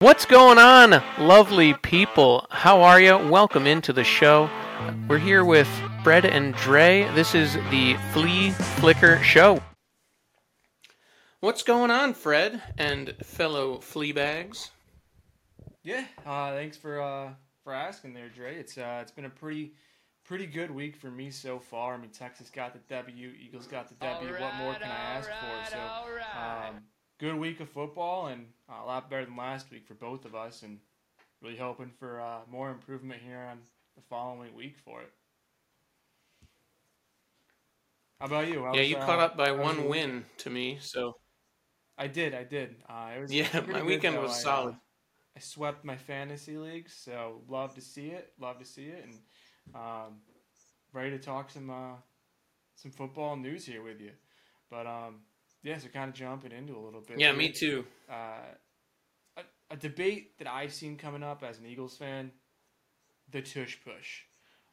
What's going on, lovely people? How are you? Welcome into the show. We're here with Fred and Dre. This is the Flea Flicker Show. What's going on, Fred and fellow flea bags? Yeah, uh, thanks for uh, for asking there, Dre. It's uh, it's been a pretty pretty good week for me so far. I mean, Texas got the W, Eagles got the W. what more can I ask for? So, um, good week of football and a lot better than last week for both of us, and really hoping for uh, more improvement here on the following week for it. How about you? How yeah, was, you uh, caught up by how was one win to me, so I did, I did. Uh, it was yeah, my weekend though. was I, uh, solid. I swept my fantasy leagues, so love to see it. Love to see it, and um, ready to talk some uh, some football news here with you. But um, yeah, so kind of jumping into a little bit. Yeah, here. me too. Uh, a, a debate that I've seen coming up as an Eagles fan: the tush push.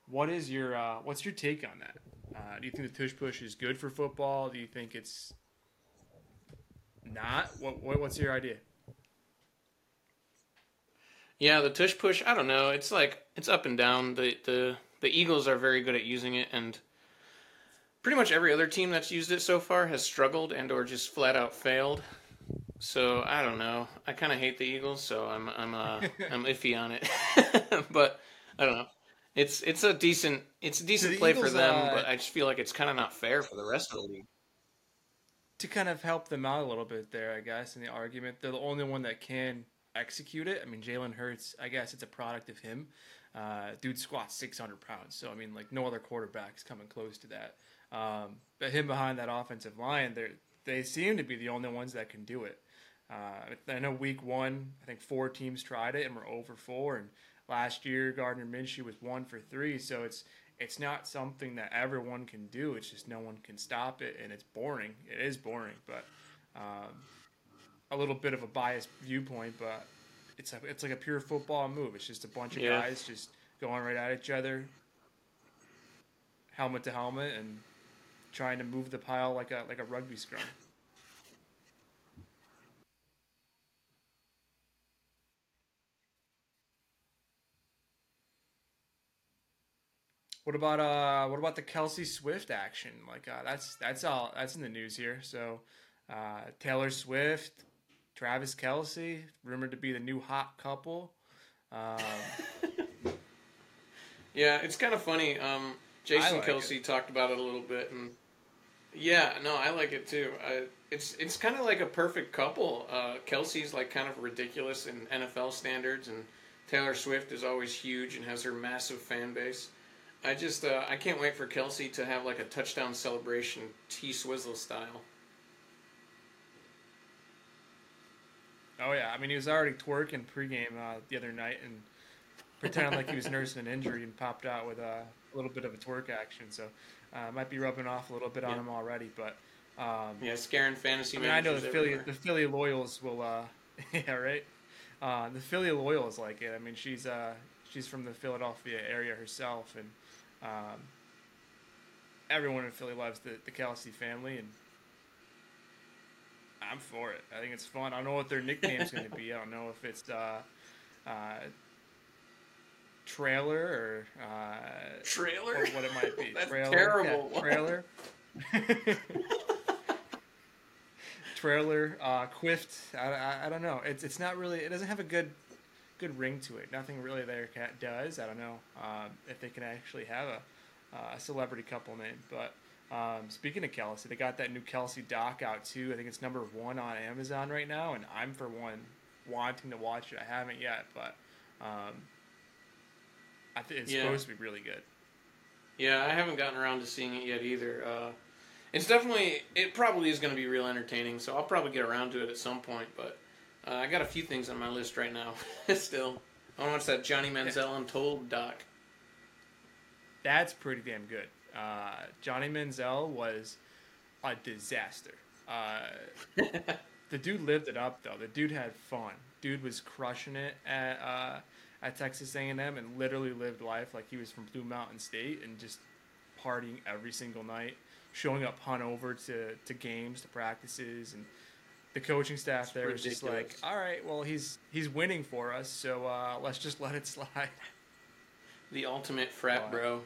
What is your uh, what's your take on that? Uh, do you think the tush push is good for football? Do you think it's not? What, what what's your idea? Yeah, the tush push. I don't know. It's like it's up and down. The the the Eagles are very good at using it, and pretty much every other team that's used it so far has struggled and or just flat out failed. So I don't know. I kind of hate the Eagles, so I'm I'm uh, I'm iffy on it. but I don't know. It's it's a decent it's a decent play for them, uh, but I just feel like it's kind of not fair for the rest of the league. to kind of help them out a little bit there, I guess, in the argument. They're the only one that can execute it. I mean, Jalen Hurts, I guess it's a product of him. Uh, dude squats 600 pounds. So, I mean, like, no other quarterback's coming close to that. Um, but him behind that offensive line, they they seem to be the only ones that can do it. Uh, I know week one, I think four teams tried it and were over four. And last year, Gardner Minshew was one for three. So it's it's not something that everyone can do. It's just no one can stop it, and it's boring. It is boring, but um, a little bit of a biased viewpoint. But it's a, it's like a pure football move. It's just a bunch of Yeah. guys just going right at each other, helmet to helmet, and trying to move the pile like a like a rugby scrum. What about uh what about the Kelce Swift action? Like uh, that's that's all that's in the news here. So uh, Taylor Swift, Travis Kelce, rumored to be the new hot couple. Um, Yeah, it's kind of funny. Um, Jason like Kelce talked about it a little bit, and yeah, no, I like it too. I, it's it's kind of like a perfect couple. Uh, Kelce's like kind of ridiculous in NFL standards, and Taylor Swift is always huge and has her massive fan base. I just uh, I can't wait for Kelce to have like a touchdown celebration, T Swizzle style. oh yeah, I mean he was already twerking pregame uh, the other night and pretending like he was nursing an injury and popped out with a little bit of a twerk action. So uh, might be rubbing off a little bit on Yeah. him already, but. Um, Yeah, scaring fantasy I mean, I know the Philly, the Philly loyals will, uh, yeah, right. Uh, the Philly loyals like it. I mean, she's uh, she's from the Philadelphia area herself, and um, everyone in Philly loves the the Kelce family, and I'm for it. I think it's fun. I don't know what their nickname's going to be. I don't know if it's uh, uh, trailer or uh, Trailer. or what it might be. That's trailer, terrible. yeah, trailer. trailer, uh, quift. I, I, I don't know. It's it's not really. It doesn't have a good good ring to it. Nothing really there does. I don't know um, if they can actually have a, uh, a celebrity couple name. But um, speaking of Kelce, they got that new Kelce doc out too. I think it's number one on Amazon right now, and I'm for one wanting to watch it. I haven't yet, but um, I think it's Yeah. supposed to be really good. Yeah, I haven't gotten around to seeing it yet either. Uh, it's definitely, it probably is going to be real entertaining, so I'll probably get around to it at some point. But uh, I got a few things on my list right now. Still, I want to watch that Johnny Manziel Untold doc. That's pretty damn good. Uh, Johnny Manziel was a disaster. Uh, the dude lived it up though. The dude had fun. Dude was crushing it at uh, at Texas A&M and literally lived life like he was from Blue Mountain State and just partying every single night, showing up hungover to to games, to practices, and the coaching staff there was just like, all right, well he's he's winning for us, so uh, let's just let it slide. The ultimate frat bro.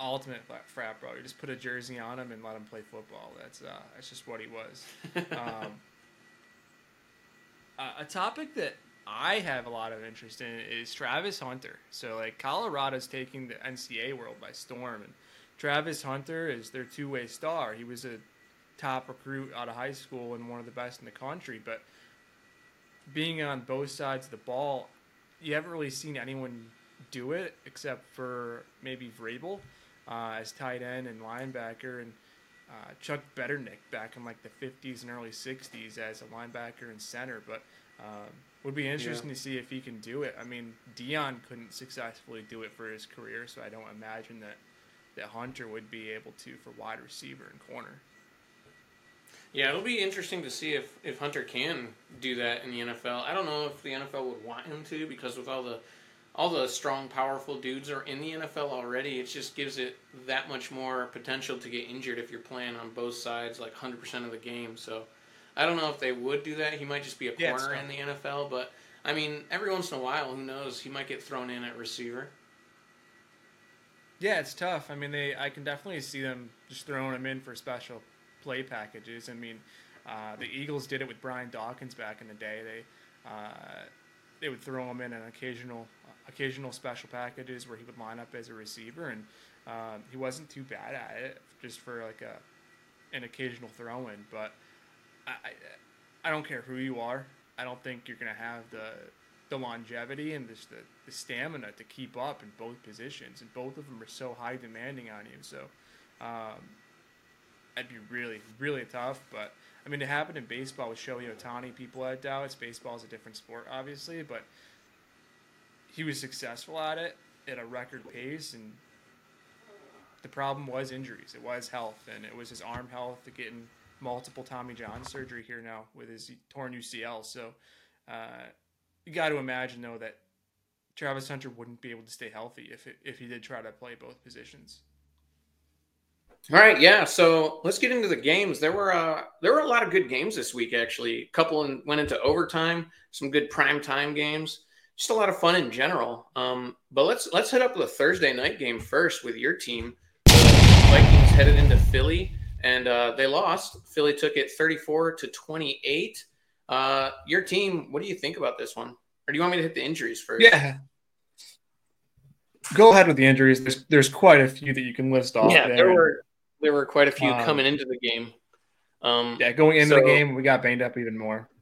Ultimate frat bro. You just put a jersey on him and let him play football. That's uh, that's just what he was. um, uh, a topic that I have a lot of interest in is Travis Hunter. So like Colorado's taking the NCAA world by storm, and Travis Hunter is their two-way star. He was a top recruit out of high school and one of the best in the country. But being on both sides of the ball, you haven't really seen anyone do it except for maybe Vrabel uh, as tight end and linebacker, and uh, Chuck Bednarik back in like the 50s and early 60s as a linebacker and center. But um, would be interesting yeah. to see if he can do it. I mean, Deion couldn't successfully do it for his career, so I don't imagine that that Hunter would be able to for wide receiver and corner. Yeah, it'll be interesting to see if, if Hunter can do that in the NFL. I don't know if the NFL would want him to because with all the all the strong, powerful dudes are in the NFL already. It just gives it that much more potential to get injured if you're playing on both sides, like 100% of the game. So I don't know if they would do that. He might just be a yeah, corner in the NFL, but I mean, every once in a while, who knows? He might get thrown in at receiver. Yeah, it's tough. I mean, they I can definitely see them just throwing him in for special play packages. I mean, uh, the Eagles did it with Brian Dawkins back in the day. They uh, they would throw him in an occasional occasional special packages where he would line up as a receiver, and um, he wasn't too bad at it just for like a an occasional throw in. But I, I don't care who you are. I don't think you're going to have the the longevity and just the, the stamina to keep up in both positions, and both of them are so high demanding on you. So, um, that'd be really really tough. But I mean, it happened in baseball with Shohei Ohtani. People had doubts. Baseball is a different sport, obviously, but he was successful at it at a record pace, and the problem was injuries. It was health, and it was his arm health to getting multiple Tommy John surgery here now with his torn UCL. So uh, you got to imagine though that Travis Hunter wouldn't be able to stay healthy if it, if he did try to play both positions. All right, yeah. So let's get into the games. There were uh, there were a lot of good games this week. Actually, a couple in, went into overtime. Some good prime time games. Just a lot of fun in general. Um, but let's let's hit up the Thursday night game first with your team. Vikings headed into Philly and uh, they lost. Philly took it 34 to 28. Uh, your team, what do you think about this one? Or do you want me to hit the injuries first? Yeah. Go ahead with the injuries. There's there's quite a few that you can list off. Yeah, there, there were there were quite a few um, coming into the game. Um, yeah, going into so, the game, we got banged up even more.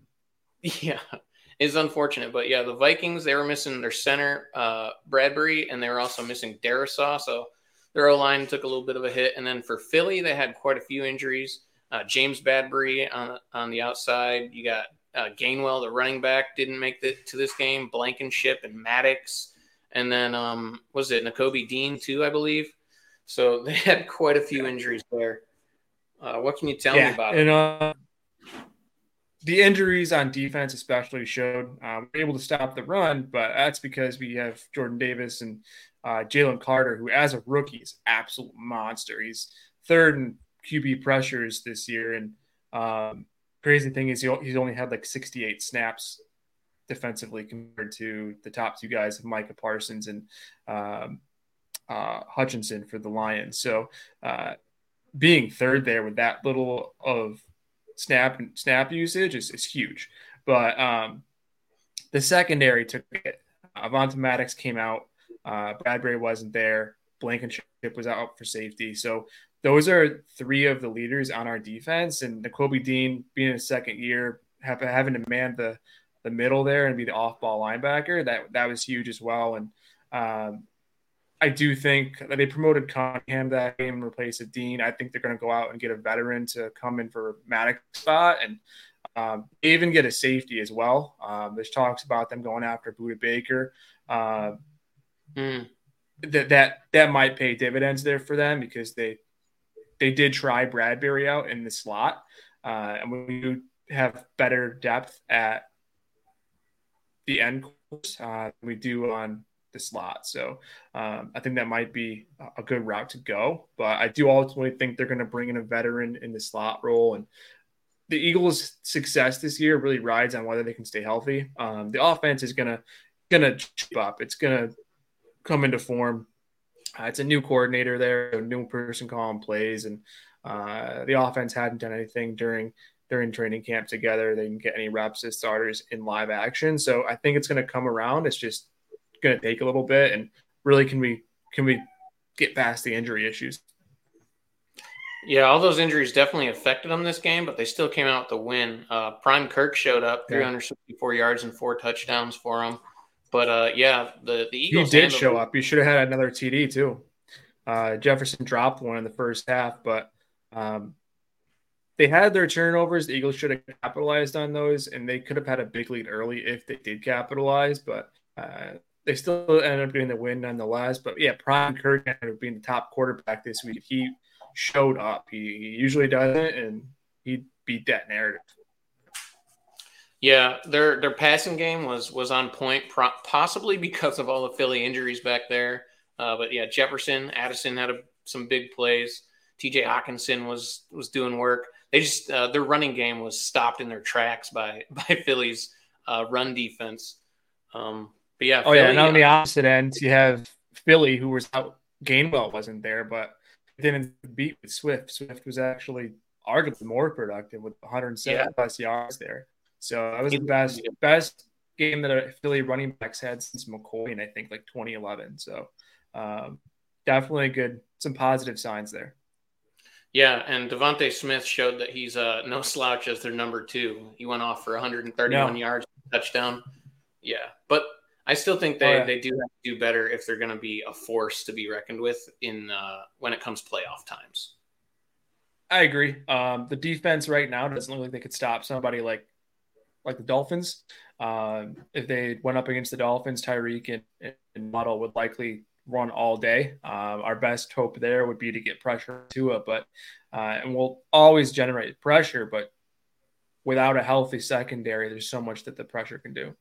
Yeah, it's unfortunate, but yeah, the Vikings they were missing their center uh, Bradbury, and they were also missing Darrisaw. So their O line took a little bit of a hit, and then for Philly, they had quite a few injuries. Uh, James Bradberry on on the outside. You got uh, Gainwell, the running back, didn't make it to this game. Blankenship and Maddox, and then um, was it Nakobe Dean too? I believe. So they had quite a few injuries there. Uh, what can you tell yeah, me about and, it? Uh, the injuries on defense, especially, showed um, we are able to stop the run, but that's because we have Jordan Davis and uh, Jalen Carter, who as a rookie is absolute monster. He's third in QB pressures this year, and um, crazy thing is he, he's only had like 68 snaps defensively compared to the top two guys Micah Parsons and um, uh, Hutchinson for the Lions. So uh, being third there with that little of snap snap usage is, is huge. But um, the secondary took it. Avonte Maddox came out uh, Bradberry wasn't there. Blankenship was out for safety. So those are three of the leaders on our defense. And Nakobe Dean being in his second year, having to man the the middle there and be the off ball linebacker, that that was huge as well. And um, I do think that they promoted Cunningham that game and replaced Dean. I think they're going to go out and get a veteran to come in for Maddox spot and um, even get a safety as well. Um, there's talks about them going after Budda Baker. Uh, Mm. That that that might pay dividends there for them because they they did try Bradberry out in the slot, uh, and we have better depth at the end course uh, we do on the slot. So um, I think that might be a good route to go. But I do ultimately think they're going to bring in a veteran in the slot role, and the Eagles' success this year really rides on whether they can stay healthy. Um, the offense is gonna gonna chip up. It's gonna come into form. Uh, it's a new coordinator there, a new person calling plays, and uh, the offense hadn't done anything during during training camp together. They didn't get any reps as starters in live action, so I think it's going to come around. It's just going to take a little bit, and really, can we can we get past the injury issues? Yeah, all those injuries definitely affected them this game, but they still came out with the win. Uh, Prime Kirk showed up, 364 yeah. yards and four touchdowns for them. But uh, yeah, the the Eagles. He did show up. You should have had another TD too. Uh, Jefferson dropped one in the first half, but um, they had their turnovers. The Eagles should have capitalized on those, and they could have had a big lead early if they did capitalize. But uh, they still ended up getting the win nonetheless. But yeah, Prime Kirk ended up being the top quarterback this week. He showed up. He, he usually doesn't, and he beat that narrative. Yeah, their their passing game was was on point, possibly because of all the Philly injuries back there. Uh, but yeah, Jefferson, Addison had a, some big plays. T.J. Hockenson was was doing work. They just uh, their running game was stopped in their tracks by by Philly's uh, run defense. Um, but yeah, oh Philly, yeah, and on the opposite end, you have Philly, who was out. Gainwell wasn't there, but didn't beat with Swift. Swift was actually arguably more productive with 107 yeah. plus yards there. So that was the best best game that a Philly running backs had since McCoy, and I think like 2011. So um, definitely good, some positive signs there. Yeah, and DeVonta Smith showed that he's uh, no slouch as their number two. He went off for 131 no. yards, touchdown. Yeah, but I still think they, oh, yeah. they do have to do better if they're going to be a force to be reckoned with in uh, when it comes playoff times. I agree. Um, the defense right now doesn't look like they could stop somebody like like the Dolphins. Um, if they went up against the Dolphins, Tyreek and, and Waddle would likely run all day. Um, our best hope there would be to get pressure to it, but uh, and we'll always generate pressure, but without a healthy secondary, there's so much that the pressure can do.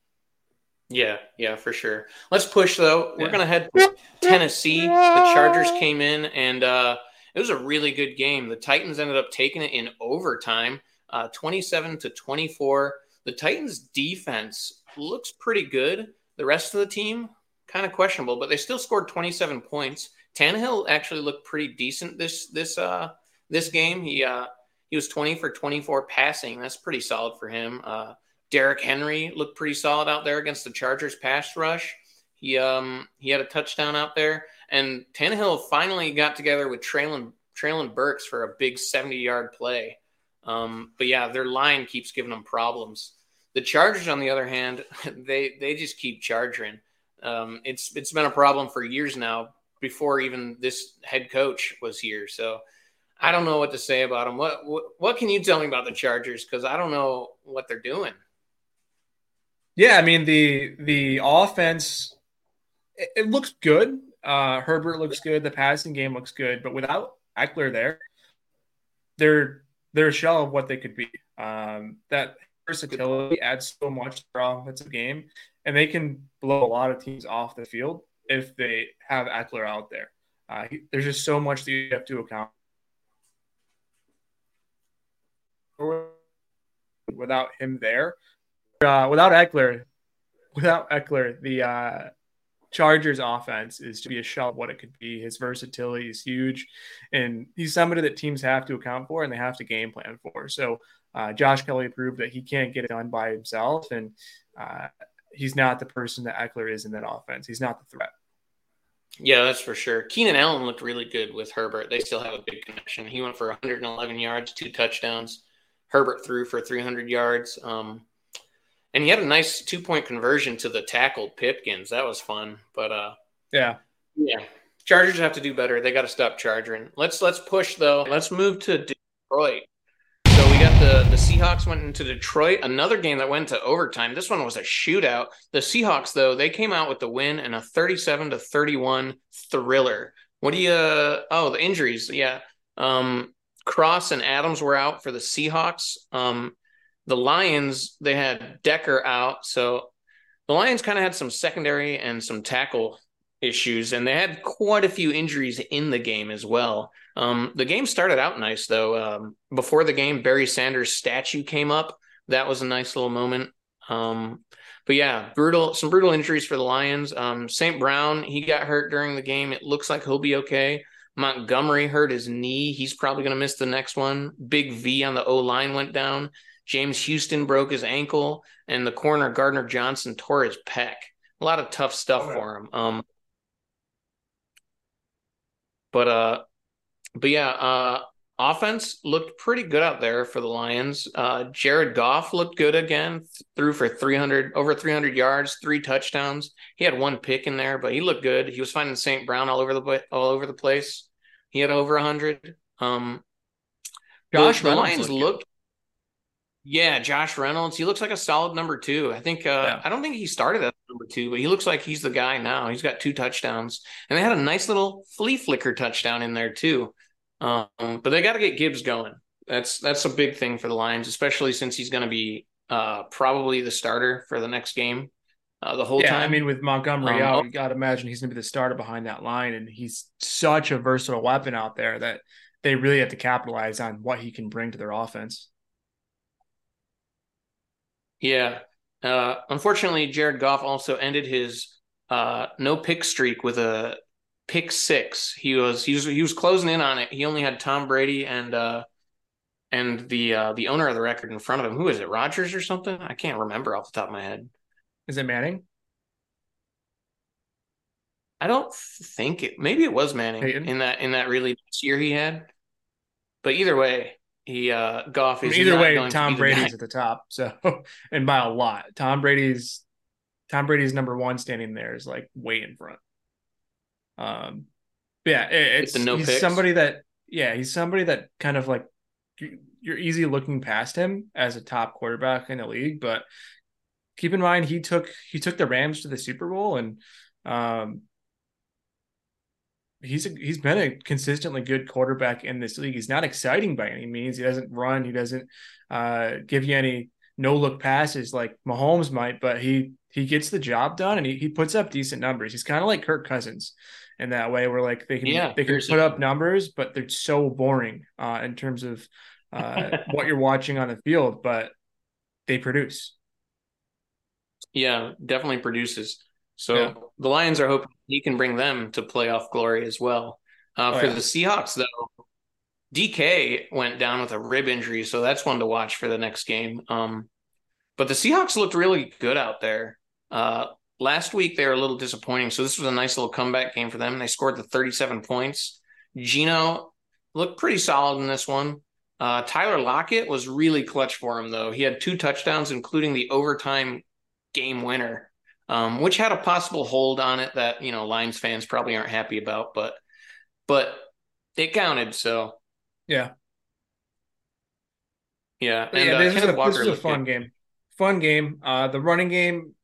Yeah, yeah, for sure. Let's push though. We're gonna head to Tennessee. The Chargers came in and uh, it was a really good game. The Titans ended up taking it in overtime, uh, 27 to 24. The Titans defense looks pretty good. The rest of the team kind of questionable, but they still scored 27 points. Tannehill actually looked pretty decent this this uh this game. He uh he was 20 for 24 passing. That's pretty solid for him. Uh Derrick Henry looked pretty solid out there against the Chargers pass rush. He um he had a touchdown out there, and Tannehill finally got together with Treylon Treylon Burks for a big 70 yard play. Um, but yeah, their line keeps giving them problems. The Chargers, on the other hand, they they just keep charging. Um, it's it's been a problem for years now. Before even this head coach was here, so I don't know what to say about them. What what, what can you tell me about the Chargers? Because I don't know what they're doing. Yeah, I mean the the offense it, it looks good. Uh, Herbert looks good. The passing game looks good, but without Ekeler there, they're they're a shell of what they could be. Um, that versatility adds so much to their offensive game, and they can blow a lot of teams off the field if they have Ekeler out there. Uh, he, there's just so much that you have to account. for Without him there, uh, without Ekeler, without Ekeler, the uh, Chargers offense is to be a shell of what it could be. His versatility is huge, and he's somebody that teams have to account for and they have to game plan for. So uh, Josh Kelley proved that he can't get it done by himself, and uh, he's not the person that Ekeler is in that offense. He's not the threat. Yeah, that's for sure. Keenan Allen looked really good with Herbert. They still have a big connection. He went for 111 yards, two touchdowns. Herbert threw for 300 yards. Um, and he had a nice two point conversion to the tackled Pipkins. That was fun. But uh, yeah, yeah, Chargers have to do better. They got to stop charging. Let's let's push though. Let's move to Detroit. So we got the the Seahawks went into Detroit. Another game that went to overtime. This one was a shootout. The Seahawks though they came out with the win and a thirty seven to thirty one thriller. What do you? Uh, oh, the injuries. Yeah. Um, Cross and Adams were out for the Seahawks. Um, the Lions, they had Decker out. So the Lions kind of had some secondary and some tackle issues, and they had quite a few injuries in the game as well. Um, the game started out nice though. Um, before the game, Barry Sanders' statue came up. That was a nice little moment. Um, but yeah, brutal, some brutal injuries for the Lions. Um, St. Brown, he got hurt during the game. It looks like he'll be okay. Montgomery hurt his knee. He's probably going to miss the next one. Big V on the O line went down. James Houston broke his ankle, and the corner Gardner Johnson tore his pec. A lot of tough stuff oh, for him. Um, but uh, but yeah, uh, offense looked pretty good out there for the Lions. Uh, Jared Goff looked good again, threw for 300 over 300 yards, three touchdowns. He had one pick in there, but he looked good. He was finding St. Brown all over the all over the place. He had over 100. Um, Josh the, the Lions looked, looked yeah, Josh Reynolds. He looks like a solid number two. I think. Uh, yeah. I don't think he started as number two, but he looks like he's the guy now. He's got two touchdowns, and they had a nice little flea flicker touchdown in there too. Um, but they got to get Gibbs going. That's that's a big thing for the Lions, especially since he's going to be uh, probably the starter for the next game. Uh, the whole yeah, time. I mean, with Montgomery um, out, you got to imagine he's going to be the starter behind that line, and he's such a versatile weapon out there that they really have to capitalize on what he can bring to their offense. Yeah. Uh, unfortunately, Jared Goff also ended his uh, no pick streak with a pick six. He was he was he was closing in on it. He only had Tom Brady and uh, and the uh, the owner of the record in front of him. Who is it? Rodgers or something? I can't remember off the top of my head. Is it Manning? I don't think it. Maybe it was Manning in that in that really nice year he had. But either way, he uh Goff is either way. Tom Brady's at the top, so and by a lot. Tom Brady's Tom Brady's number one standing there is like way in front. Um, yeah, it, it's no he's picks. somebody that yeah he's somebody that kind of like you're easy looking past him as a top quarterback in the league, but keep in mind he took he took the Rams to the Super Bowl and um he's a, he's been a consistently good quarterback in this league. He's not exciting by any means. He doesn't run. He doesn't uh, give you any no look passes like Mahomes might, but he he gets the job done and he, he puts up decent numbers. He's kind of like Kirk Cousins in that way, where like they can yeah, they can put up numbers, but they're so boring uh, in terms of uh, what you're watching on the field, but they produce. Yeah, definitely produces. So yeah. the Lions are hoping he can bring them to playoff glory as well. Uh, oh, for yeah. the Seahawks, though, DK went down with a rib injury, so that's one to watch for the next game. Um, but the Seahawks looked really good out there. Uh, last week they were a little disappointing, so this was a nice little comeback game for them. They scored the 37 points. Geno looked pretty solid in this one. Uh, Tyler Lockett was really clutch for him, though. He had two touchdowns, including the overtime game winner um, which had a possible hold on it that you know Lions fans probably aren't happy about, but but it counted. So yeah, yeah, and, yeah. Uh, this, uh, is, a, this is a fun good. game. Fun game. Uh, the running game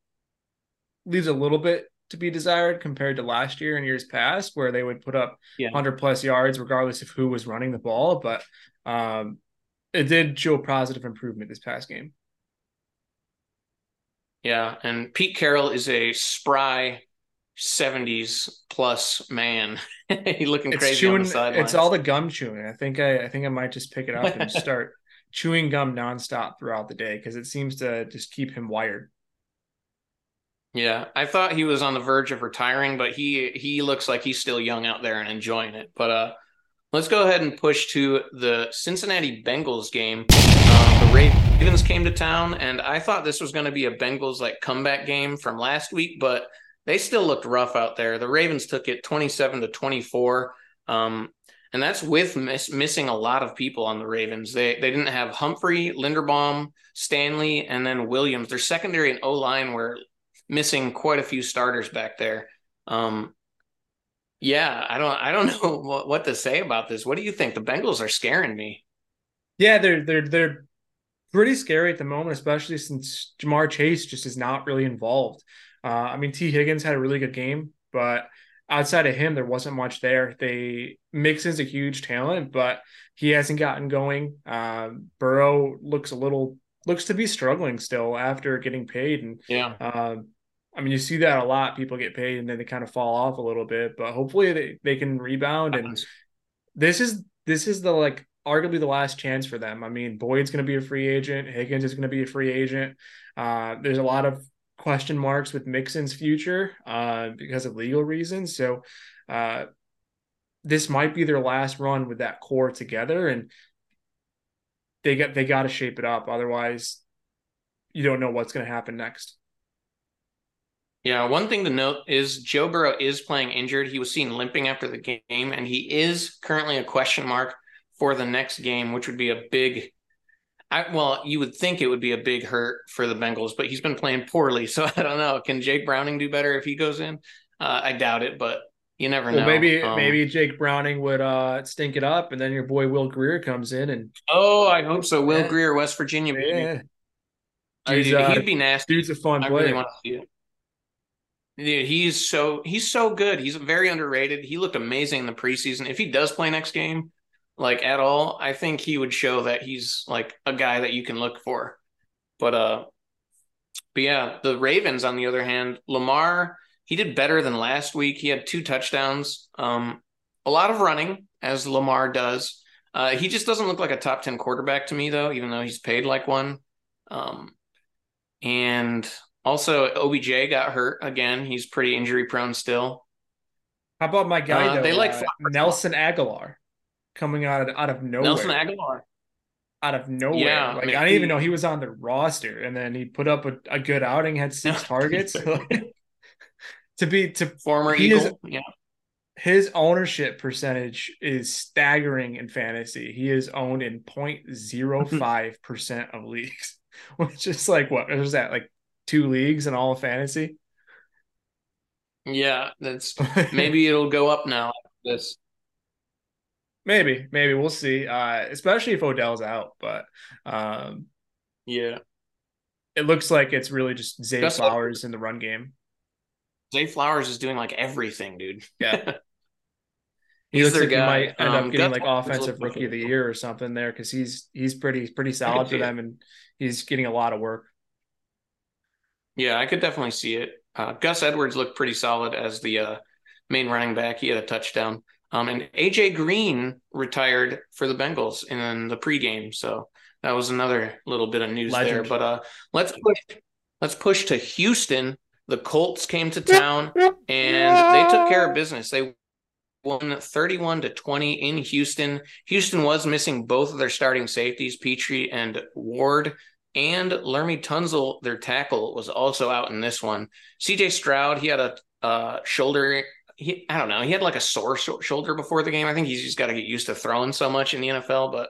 leaves a little bit to be desired compared to last year and years past, where they would put up yeah. 100 plus yards regardless of who was running the ball. But um, it did show positive improvement this past game. Yeah, and Pete Carroll is a spry 70s plus man. He looking it's crazy chewing, on the sidelines. It's all the gum chewing. I think I, I think I might just pick it up and start chewing gum nonstop throughout the day because it seems to just keep him wired. Yeah, I thought he was on the verge of retiring, but he he looks like he's still young out there and enjoying it. But uh, let's go ahead and push to the Cincinnati Bengals game. Ravens came to town, and I thought this was going to be a Bengals like comeback game from last week, but they still looked rough out there. The Ravens took it 27 to 24. Um, and that's with miss, missing a lot of people on the Ravens. They they didn't have Humphrey, Linderbaum, Stanley, and then Williams. Their secondary and O line were missing quite a few starters back there. Um, yeah, I don't I don't know what, what to say about this. What do you think? The Bengals are scaring me. Yeah, they're they're they're pretty scary at the moment, especially since Ja'Marr Chase just is not really involved. Uh, I mean, Tee Higgins had a really good game, but outside of him, there wasn't much there. They Mixon's a huge talent, but he hasn't gotten going. Um, Burrow looks a little looks to be struggling still after getting paid, and yeah. I I mean, you see that a lot. People get paid and then they kind of fall off a little bit, but hopefully they, they can rebound. And this is this is the like arguably the last chance for them. I mean, Boyd's going to be a free agent. Higgins is going to be a free agent. Uh, there's a lot of question marks with Mixon's future uh, because of legal reasons. So uh, this might be their last run with that core together, and they get they got to shape it up. Otherwise, you don't know what's going to happen next. Yeah, one thing to note is Joe Burrow is playing injured. He was seen limping after the game, and he is currently a question mark for the next game, which would be a big. I, well, you would think it would be a big hurt for the Bengals, but he's been playing poorly, so I don't know. Can Jake Browning do better if he goes in? Uh, I doubt it, but you never well, know. Maybe um, maybe Jake Browning would uh, stink it up, and then your boy Will Grier comes in and. Oh, I hope so. Will yeah. Grier, West Virginia. Yeah. Dude, uh, he'd be nasty. Dude's a fun I player. Really want to see it. Yeah, he's so he's so good. He's very underrated. He looked amazing in the preseason. If he does play next game, like at all, I think he would show that he's like a guy that you can look for. But uh but yeah, the Ravens on the other hand, Lamar, he did better than last week. He had two touchdowns. Um a lot of running as Lamar does. Uh he just doesn't look like a top 10 quarterback to me though, even though he's paid like one. Um and also, OBJ got hurt again. He's pretty injury prone still. How about my guy? Uh, though, they like uh, Nelson Agholor coming out of out of nowhere. Nelson Agholor out of nowhere. Yeah, like I, didn't even know he was on the roster, and then he put up a, a good outing, had six targets. to be to former Eagle, is, yeah. His ownership percentage is staggering in fantasy. He is owned in 0.05 percent of leagues, which is like what is that like two leagues in all of fantasy. Yeah, that's maybe it'll go up now. This maybe, maybe we'll see. Uh, especially if Odell's out, but um, yeah, it looks like it's really just Zay that's Flowers like, in the run game. Zay Flowers is doing like everything, dude. Yeah. he he's looks like guy. he might end um, up getting like offensive rookie of the year or something there because he's he's pretty pretty solid for them and he's getting a lot of work. Yeah, I could definitely see it. Uh, Gus Edwards looked pretty solid as the uh, main running back. He had a touchdown. Um, and AJ Green retired for the Bengals in the pregame, so that was another little bit of news Legend. there. But uh, let's push, let's push to Houston. The Colts came to town and they took care of business. They won 31 to 20 in Houston. Houston was missing both of their starting safeties, Pitre and Ward and Laremy Tunsil, their tackle, was also out in this one. CJ Stroud, he had a uh, shoulder. He, I don't know. He had like a sore sh- shoulder before the game. I think he's just got to get used to throwing so much in the NFL. But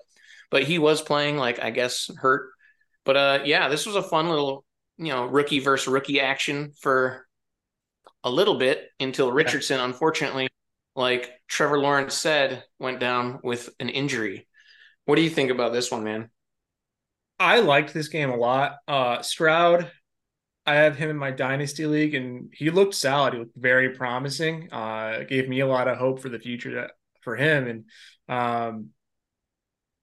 but he was playing like I guess hurt. But uh, yeah, this was a fun little you know rookie versus rookie action for a little bit until Richardson, yeah. unfortunately, like Trevor Lawrence said, went down with an injury. What do you think about this one, man? I liked this game a lot. Uh, Stroud, I have him in my dynasty league, and he looked solid. He looked very promising. Uh, gave me a lot of hope for the future that, for him. And um,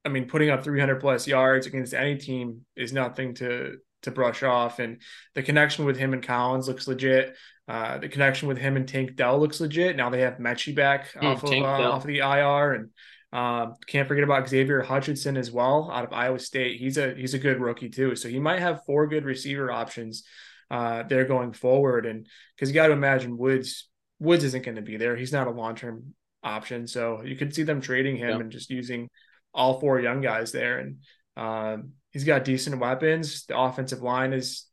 I mean, putting up 300 plus yards against any team is nothing to to brush off. And the connection with him and Collins looks legit. Uh, the connection with him and Tank Dell looks legit. Now they have Metchie back mm, off of uh, off of the IR, and um, can't forget about Xavier Hutchinson as well out of Iowa State. He's a he's a good rookie too. So he might have four good receiver options uh, there going forward. And because you got to imagine Woods Woods isn't going to be there. He's not a long term option. So you could see them trading him yeah. and just using all four young guys there. And um, he's got decent weapons. The offensive line is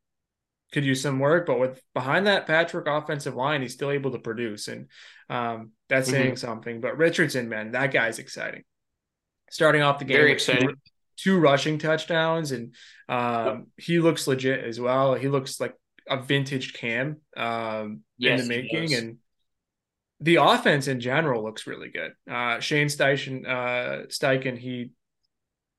could use some work, but with behind that Patrick offensive line, he's still able to produce. And um, that's mm-hmm. saying something. But Richardson, man, that guy's exciting. Starting off the game, very exciting. Two, two rushing touchdowns, and um, yep. he looks legit as well. He looks like a vintage Cam um, yes, in the making, and the offense in general looks really good. Uh, Shane Steichen, uh, Steichen, he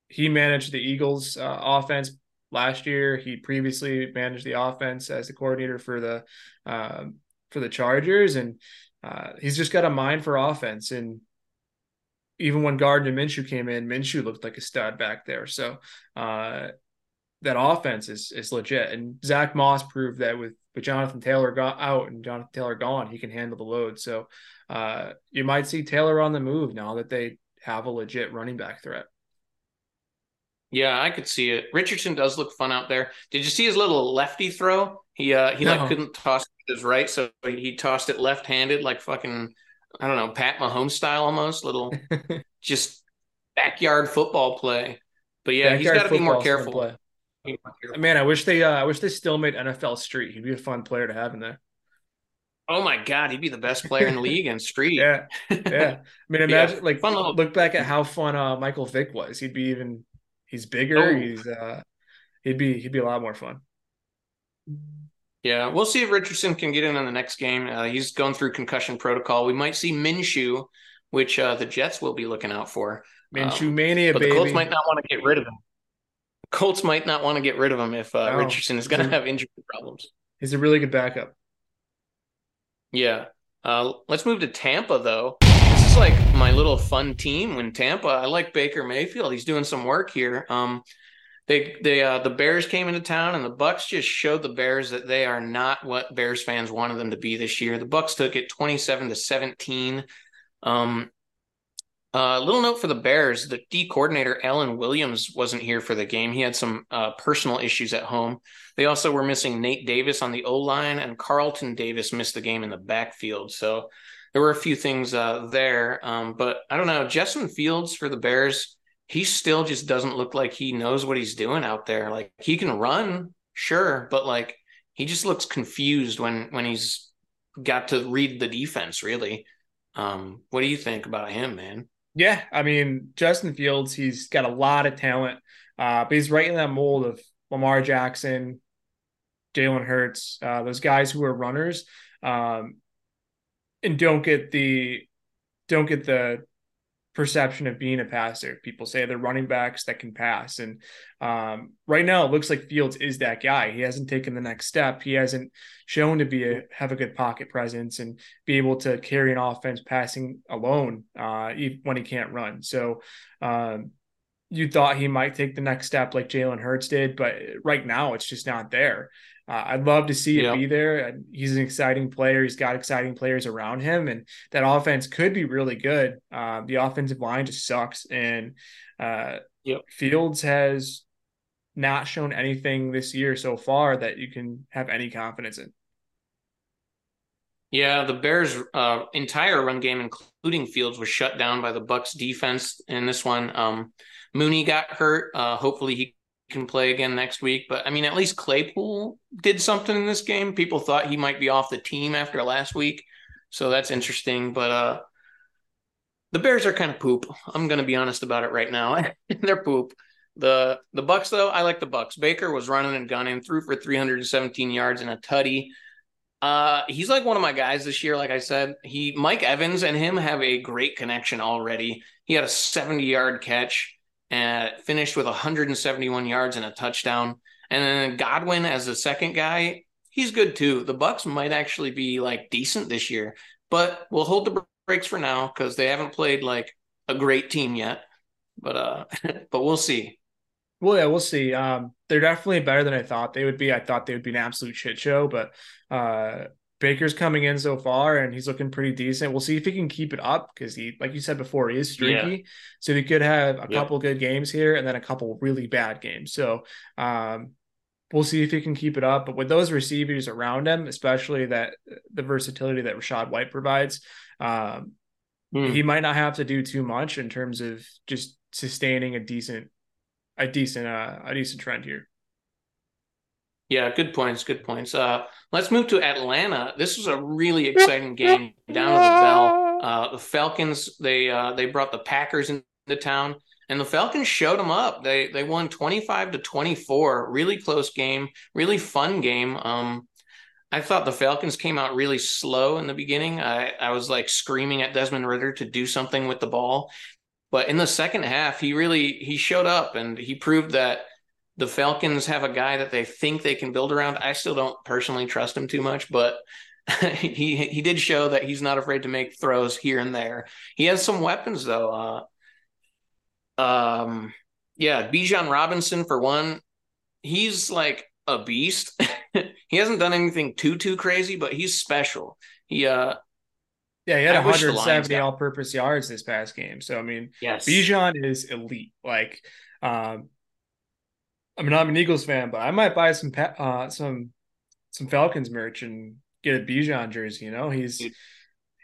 he managed the Eagles' uh, offense last year. He previously managed the offense as the coordinator for the um, for the Chargers, and uh, he's just got a mind for offense. And even when Gardner Minshew came in, Minshew looked like a stud back there. So uh, that offense is is legit. And Zack Moss proved that with with Jonathan Taylor got out and Jonathan Taylor gone, he can handle the load. So uh, you might see Taylor on the move now that they have a legit running back threat. Yeah, I could see it. Richardson does look fun out there. Did you see his little lefty throw? He uh he no. like couldn't toss his right, so he tossed it left handed, like fucking I don't know, Pat Mahomes style almost, little just backyard football play. But yeah, backyard he's got to be more careful. Man, I wish they uh, I wish they still made NFL Street. He'd be a fun player to have in there. Oh my god, he'd be the best player in the league in Street. yeah, yeah. I mean, imagine yeah, like fun little... look back at how fun uh, Michael Vick was. He'd be even. He's bigger. Oh. He's uh, he'd be he'd be a lot more fun. Yeah, we'll see if Richardson can get in on the next game. Uh, he's going through concussion protocol. We might see Minshew, which uh, the Jets will be looking out for. Minshew um, mania, but baby. the Colts might not want to get rid of him. Colts might not want to get rid of him if uh. Richardson is going to have injury problems. He's a really good backup. Yeah. Uh, let's move to Tampa, though. This is like my little fun team when Tampa. I like Baker Mayfield. He's doing some work here. Um, they they uh, the Bears came into town and the Bucks just showed the Bears that they are not what Bears fans wanted them to be this year. The Bucks took it 27 to 17. Um, uh, little note for the Bears: the D coordinator Alan Williams wasn't here for the game. He had some uh, personal issues at home. They also were missing Nate Davis on the O line, and Carlton Davis missed the game in the backfield. So there were a few things uh, there. Um, but I don't know. Justin Fields for the Bears, he still just doesn't look like he knows what he's doing out there. Like he can run, sure, but like he just looks confused when when he's got to read the defense. Really, um, what do you think about him, man? Yeah, I mean Justin Fields, he's got a lot of talent, uh, but he's right in that mold of Lamar Jackson, Jalen Hurts, uh, those guys who are runners, um, and don't get the don't get the perception of being a passer. People say they're running backs that can pass. And um, right now, it looks like Fields is that guy. He hasn't taken the next step. He hasn't shown to be a have a good pocket presence and be able to carry an offense passing alone uh, when he can't run. So um, you thought he might take the next step like Jalen Hurts did, but right now it's just not there. Uh, I'd love to see it be there. He's an exciting player. He's got exciting players around him, and that offense could be really good. Uh, the offensive line just sucks, and uh, yep. Fields has not shown anything this year so far that you can have any confidence in. Yeah, the Bears' uh, entire run game, including Fields, was shut down by the Bucks defense in this one. Um, Mooney got hurt. Uh, hopefully, he can play again next week. But I mean, at least Claypool did something in this game. People thought he might be off the team after last week, so that's interesting. But uh, the Bears are kind of poop. I'm to be honest about it right now. They're poop. The the Bucks though, I like the Bucks. Baker was running and gunning, threw for 317 yards and a tutty. Uh, he's like one of my guys this year. Like I said, he Mike Evans and him have a great connection already. He had a 70 yard catch and finished with 171 yards and a touchdown. And then Godwin as the second guy, he's good too. The Bucks might actually be like decent this year, but we'll hold the brakes for now because they haven't played like a great team yet. But uh, but we'll see. Well, yeah, we'll see. Um, they're definitely better than I thought they would be. I thought they would be an absolute shit show, but uh, Baker's coming in so far and he's looking pretty decent. We'll see if he can keep it up because he, like you said before, he is streaky. Yeah. So he could have a couple good games here and then a couple really bad games. So um, we'll see if he can keep it up. But with those receivers around him, especially that the versatility that Rachaad White provides, um, mm. he might not have to do too much in terms of just sustaining a decent, a decent, uh, a decent trend here. Yeah, good points. Good points. Uh, let's move to Atlanta. This was a really exciting game down to the bell. Uh, the Falcons they uh, they brought the Packers into town, and the Falcons showed them up. They they won twenty five to twenty four. Really close game. Really fun game. Um, I thought the Falcons came out really slow in the beginning. I I was like screaming at Desmond Ridder to do something with the ball, but in the second half, he really he showed up and he proved that the Falcons have a guy that they think they can build around. I still don't personally trust him too much, but he he did show that he's not afraid to make throws here and there. He has some weapons though. Uh, um, yeah, Bijan Robinson for one, he's like a beast. he hasn't done anything too too crazy, but he's special. He uh yeah, he had 170 all-purpose yards this past game. So I mean, yes, Bijan is elite. Like, um, I mean, I'm an Eagles fan, but I might buy some uh some some Falcons merch and get a Bijan jersey. You know, he's Dude,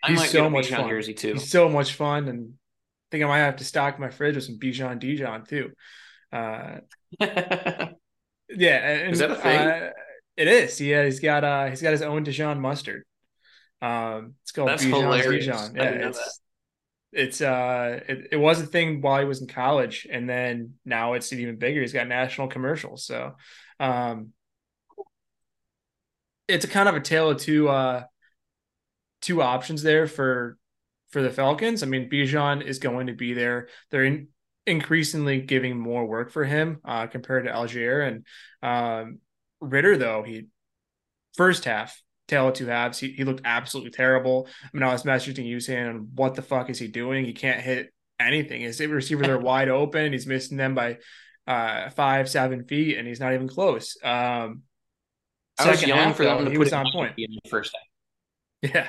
he's so much fun. Jersey too. He's so much fun, and I think I might have to stock my fridge with some Bijan Dijon too. Uh, yeah, and, is that a thing? Uh, it is. Yeah, he's got uh he's got his own Dijon mustard. Um, it's called That's Bijan's hilarious. Dijon. Yeah, it's it's uh it, it was a thing while he was in college, and then now it's even bigger. He's got national commercials. So, um, it's a kind of a tale of two uh two options there for for the Falcons. I mean, Bijan is going to be there. They're in, increasingly giving more work for him uh, compared to Allgeier and um, Ridder. Though he first half tale of two halves, he, he looked absolutely terrible. I mean, I was messaging you saying, "What the fuck is he doing? He can't hit anything. His receivers are wide open. He's missing them by uh, five, seven feet, and he's not even close." Um, I was yelling half, for them though, to he put was on point in the first half. Yeah,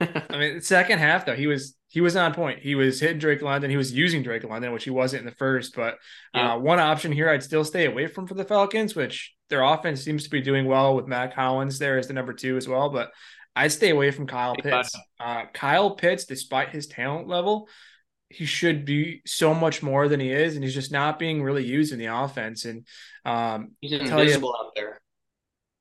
I mean, second half though, he was he was on point. He was hitting Drake London. He was using Drake London, which he wasn't in the first. But yeah. uh, one option here, I'd still stay away from for the Falcons, which their offense seems to be doing well with Mack Hollins there as the number two as well. But I'd stay away from Kyle Pitts. Uh, Kyle Pitts, despite his talent level, he should be so much more than he is, and he's just not being really used in the offense. And um, he's invisible you, out there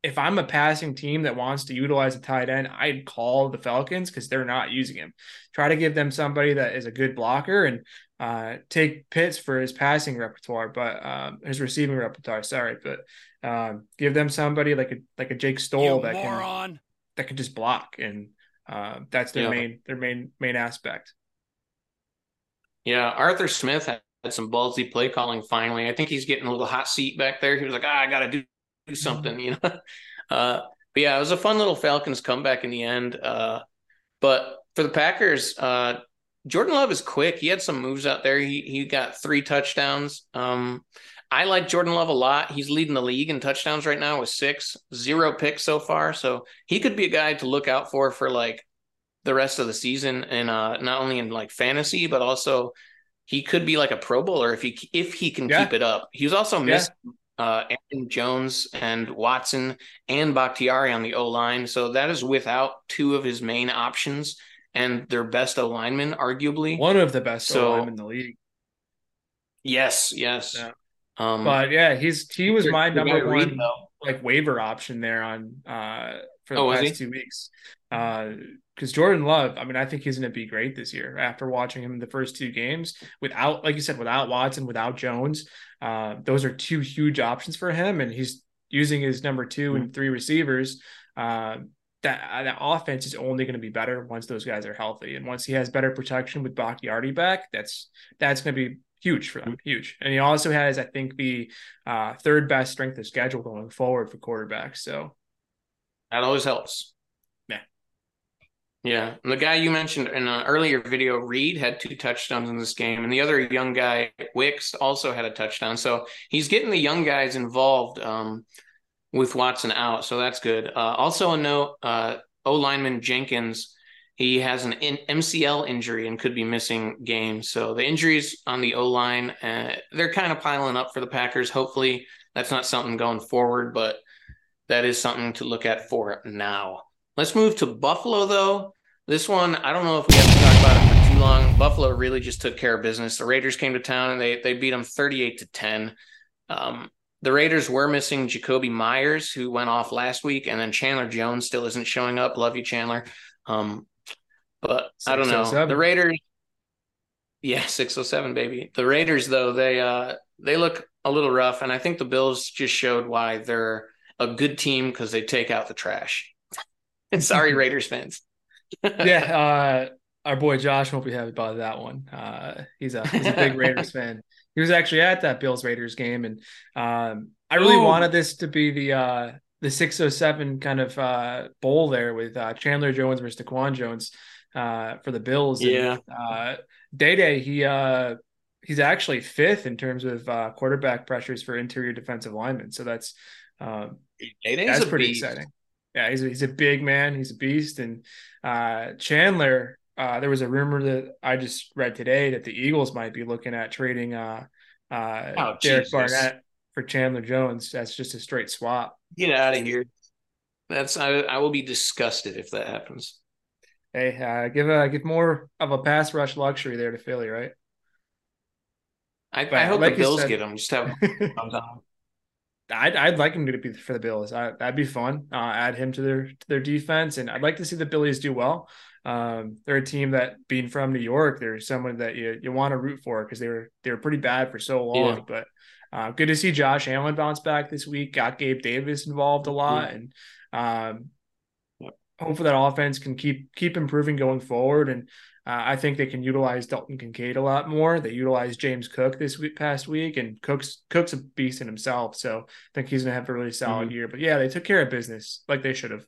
if I'm a passing team that wants to utilize a tight end, I'd call the Falcons because they're not using him. Try to give them somebody that is a good blocker and uh, take Pitts for his passing repertoire, but um, his receiving repertoire. Sorry, but um, give them somebody like a like a Jake Stoll you that moron. can that can just block, and uh, that's their yeah. main their main main aspect. Yeah, Arthur Smith had some ballsy play calling. Finally, I think he's getting a little hot seat back there. He was like, ah, "I got to do do something, you know. Uh, but yeah, it was a fun little Falcons comeback in the end. Uh, but for the Packers, uh, Jordan Love is quick. He had some moves out there. He he got three touchdowns. Um, I like Jordan Love a lot. He's leading the league in touchdowns right now with six, zero picks so far. So he could be a guy to look out for for like the rest of the season, and uh, not only in like fantasy, but also he could be like a Pro Bowler if he if he can yeah. keep it up. He was also missed yeah uh, Aaron Jones and Watson and Bakhtiari on the O line. So that is without two of his main options and their best lineman, arguably. One of the best so, in the league. Yes, yes. Yeah. Um, but yeah, he's he was my number one read, like waiver option there on uh for the oh, last two weeks. Uh because Jordan Love, I mean, I think he's going to be great this year after watching him in the first two games without, like you said, without Watson, without Jones. Uh, those are two huge options for him, and he's using his number 2 and mm-hmm. three receivers. Uh, that that offense is only going to be better once those guys are healthy, and once he has better protection with Bakhtiari back, that's that's going to be huge for them, huge. And he also has, I think, the uh, third best strength of schedule going forward for quarterbacks. So that always helps. Yeah, Yeah. and the guy you mentioned in an earlier video, Reed, had two touchdowns in this game, and the other young guy, Wicks, also had a touchdown. So he's getting the young guys involved um, with Watson out, so that's good. Uh, also, a note: uh, O lineman Jenkins, he has an in- MCL injury and could be missing games. So the injuries on the O line, uh, they're kind of piling up for the Packers. Hopefully, that's not something going forward, but that is something to look at for now. Let's move to Buffalo, though. This one, I don't know if we have to talk about it for too long. Buffalo really just took care of business. The Raiders came to town and they they beat them 38 to 10. Um, the Raiders were missing Jakobi Meyers, who went off last week, and then Chandler Jones still isn't showing up. Love you, Chandler. Um, but I don't know. The Raiders, yeah, 607, baby. The Raiders, though, they uh they look a little rough, and I think the Bills just showed why they're a good team because they take out the trash. And sorry, Raiders fans. yeah, uh, our boy Josh won't be happy about that one. Uh, he's a he's a big Raiders fan. He was actually at that Bills Raiders game, and um, I really Ooh. wanted this to be the uh, the six oh seven kind of uh, bowl there with uh, Chandler Jones versus DaQuan Jones uh, for the Bills. Yeah, uh, Day Day he uh, he's actually fifth in terms of uh, quarterback pressures for interior defensive linemen. So that's um, that's pretty beast. exciting. Yeah, he's a, he's a big man. He's a beast. And uh, Chandler, uh, there was a rumor that I just read today that the Eagles might be looking at trading uh, uh, oh, Derek Jesus. Barnett for Chandler Jones. That's just a straight swap. Get out of here. That's I, I will be disgusted if that happens. Hey, uh, give a give more of a pass rush luxury there to Philly, right? I, I hope like the Bills said, get him. Just have I'd I'd like him to be for the Bills. I, that'd be fun. Uh, add him to their to their defense, and I'd like to see the Billies do well. Um, they're a team that, being from New York, they're someone that you you want to root for because they were they were pretty bad for so long. Yeah. But uh, good to see Josh Allen bounce back this week. Got Gabe Davis involved a lot, and um, hopefully that offense can keep keep improving going forward. And uh, I think they can utilize Dalton Kincaid a lot more. They utilized James Cook this week, past week, and Cook's Cook's a beast in himself. So I think he's gonna have a really solid mm-hmm. year. But yeah, they took care of business like they should have.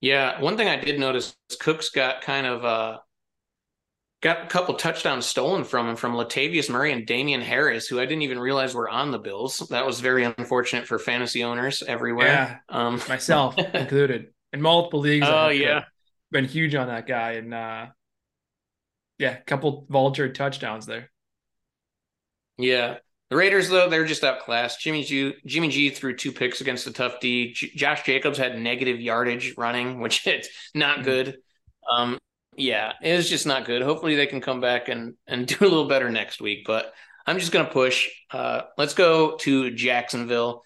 Yeah, one thing I did notice Cook's got kind of uh got a couple touchdowns stolen from him from Latavius Murray and Damien Harris, who I didn't even realize were on the Bills. That was very unfortunate for fantasy owners everywhere. Yeah, um, myself included in multiple leagues. Oh yeah, been huge on that guy, and uh, yeah, a couple vulture touchdowns there. Yeah, the Raiders though they're just outclassed. Jimmy G, Jimmy G threw two picks against the tough D. J- Josh Jacobs had negative yardage running, which it's not mm-hmm. good. Um, yeah, it was just not good. Hopefully they can come back and and do a little better next week. But I'm just gonna push. Uh, let's go to Jacksonville.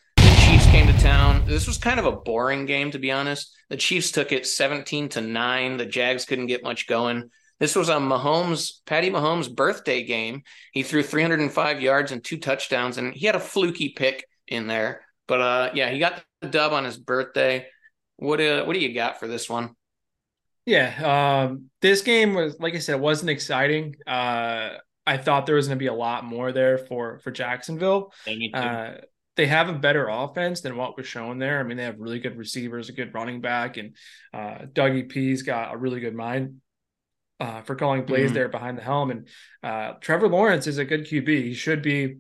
The Chiefs came to town. This was kind of a boring game, to be honest. The Chiefs took it 17 to nine. The Jags couldn't get much going. This was a Mahomes, Patty Mahomes' birthday game. He threw 305 yards and two touchdowns, and he had a fluky pick in there. But uh, yeah, he got the dub on his birthday. What uh, what do you got for this one? Yeah, um, this game was like I said, it wasn't exciting. Uh, I thought there was going to be a lot more there for for Jacksonville. Uh, they have a better offense than what was shown there. I mean, they have really good receivers, a good running back, and uh, Dougie P's got a really good mind uh, for calling plays mm-hmm. there behind the helm. And uh, Trevor Lawrence is a good QB. He should be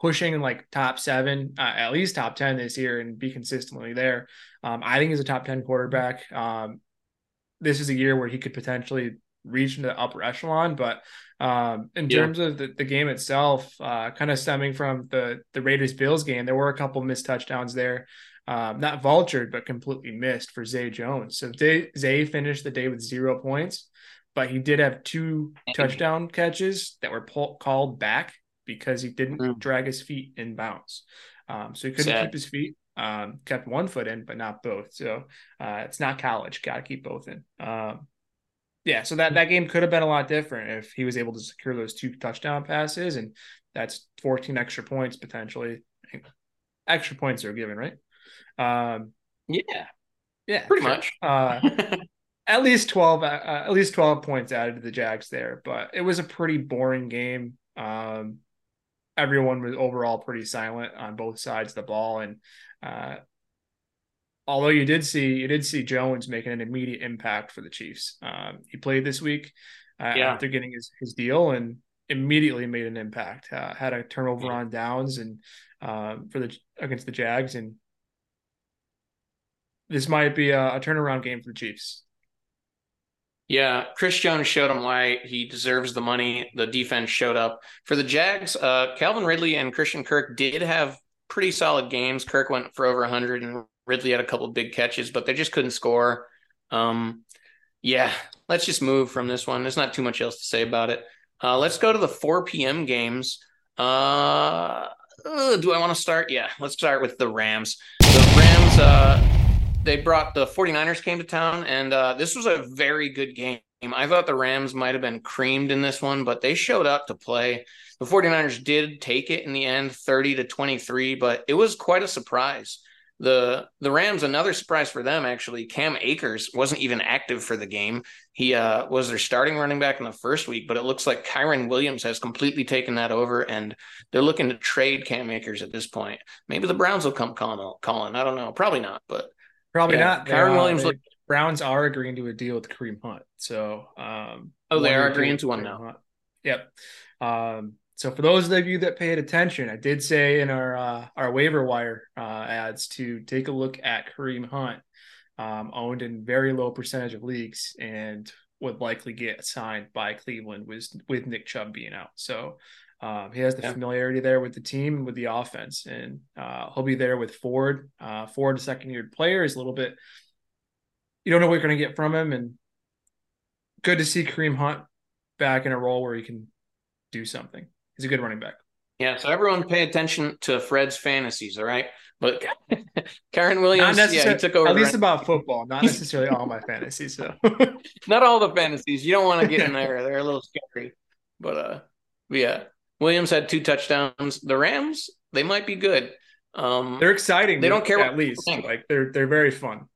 pushing like top seven, uh, at least top 10 this year and be consistently there. Um, I think he's a top 10 quarterback. Um, this is a year where he could potentially reach into the upper echelon. But um, in yeah. terms of the, the game itself, uh, kind of stemming from the the Raiders Bills game, there were a couple missed touchdowns there. Um, not vultured, but completely missed for Zay Jones. So Zay, Zay finished the day with zero points, but he did have two touchdown catches that were pull, called back because he didn't mm. drag his feet in bounds. Um, so he couldn't Sad. keep his feet um, kept one foot in, but not both. So uh, it's not college. Got to keep both in. Um, yeah, so that that game could have been a lot different if he was able to secure those two touchdown passes, and that's 14 extra points potentially. Extra points are given, right? Um, yeah, yeah, pretty much. Uh, at least 12, uh, at least 12 points added to the Jags there, but it was a pretty boring game. Um, everyone was overall pretty silent on both sides of the ball, and uh, although you did see you did see Jones making an immediate impact for the Chiefs. Um, he played this week uh, yeah. after getting his, his deal and immediately made an impact. Uh, had a turnover yeah. on downs and um, for the against the Jags, and this might be a, a turnaround game for the Chiefs. Yeah, Chris Jones showed him why he deserves the money. The defense showed up for the Jags. Uh, Calvin Ridley and Christian Kirk did have pretty solid games. Kirk went for over 100 and Ridley had a couple big catches, but they just couldn't score. Um, yeah, let's just move from this one. There's not too much else to say about it. Uh, let's go to the 4 p.m. games. Uh, uh, do I want to start? Yeah, let's start with the Rams. The Rams, uh, they brought the 49ers came to town, and uh, this was a very good game. I thought the Rams might have been creamed in this one, but they showed up to play. The 49ers did take it in the end 30 to 23, but it was quite a surprise. The the Rams, another surprise for them actually. Cam Akers wasn't even active for the game. He uh, was their starting running back in the first week, but it looks like Kyren Williams has completely taken that over, and they're looking to trade Cam Akers at this point. Maybe the Browns will come calling. calling. I don't know. Probably not, but probably yeah, not. Kyren Williams. Look- Browns are agreeing to a deal with Kareem Hunt. So, um, oh, they are agreeing to one now. Hunt. Yep. Um, so for those of you that paid attention, I did say in our uh, our waiver wire uh, ads to take a look at Kareem Hunt, um, owned in very low percentage of leagues, and would likely get signed by Cleveland with with Nick Chubb being out. So um, he has the yeah. familiarity there with the team and with the offense, and uh, he'll be there with Ford. Uh, Ford, a second year player, is a little bit. You don't know what you're going to get from him, and good to see Kareem Hunt back in a role where he can do something. He's a good running back. Yeah, so everyone pay attention to Fred's fantasies, all right? But Kyren Williams, yeah, he took over. At least about football, not necessarily all my fantasies. So not all the fantasies. You don't want to get in there; they're a little scary. But uh, yeah, Williams had two touchdowns. The Rams, they might be good. Um, they're exciting. They don't care at least. Like they're they're very fun.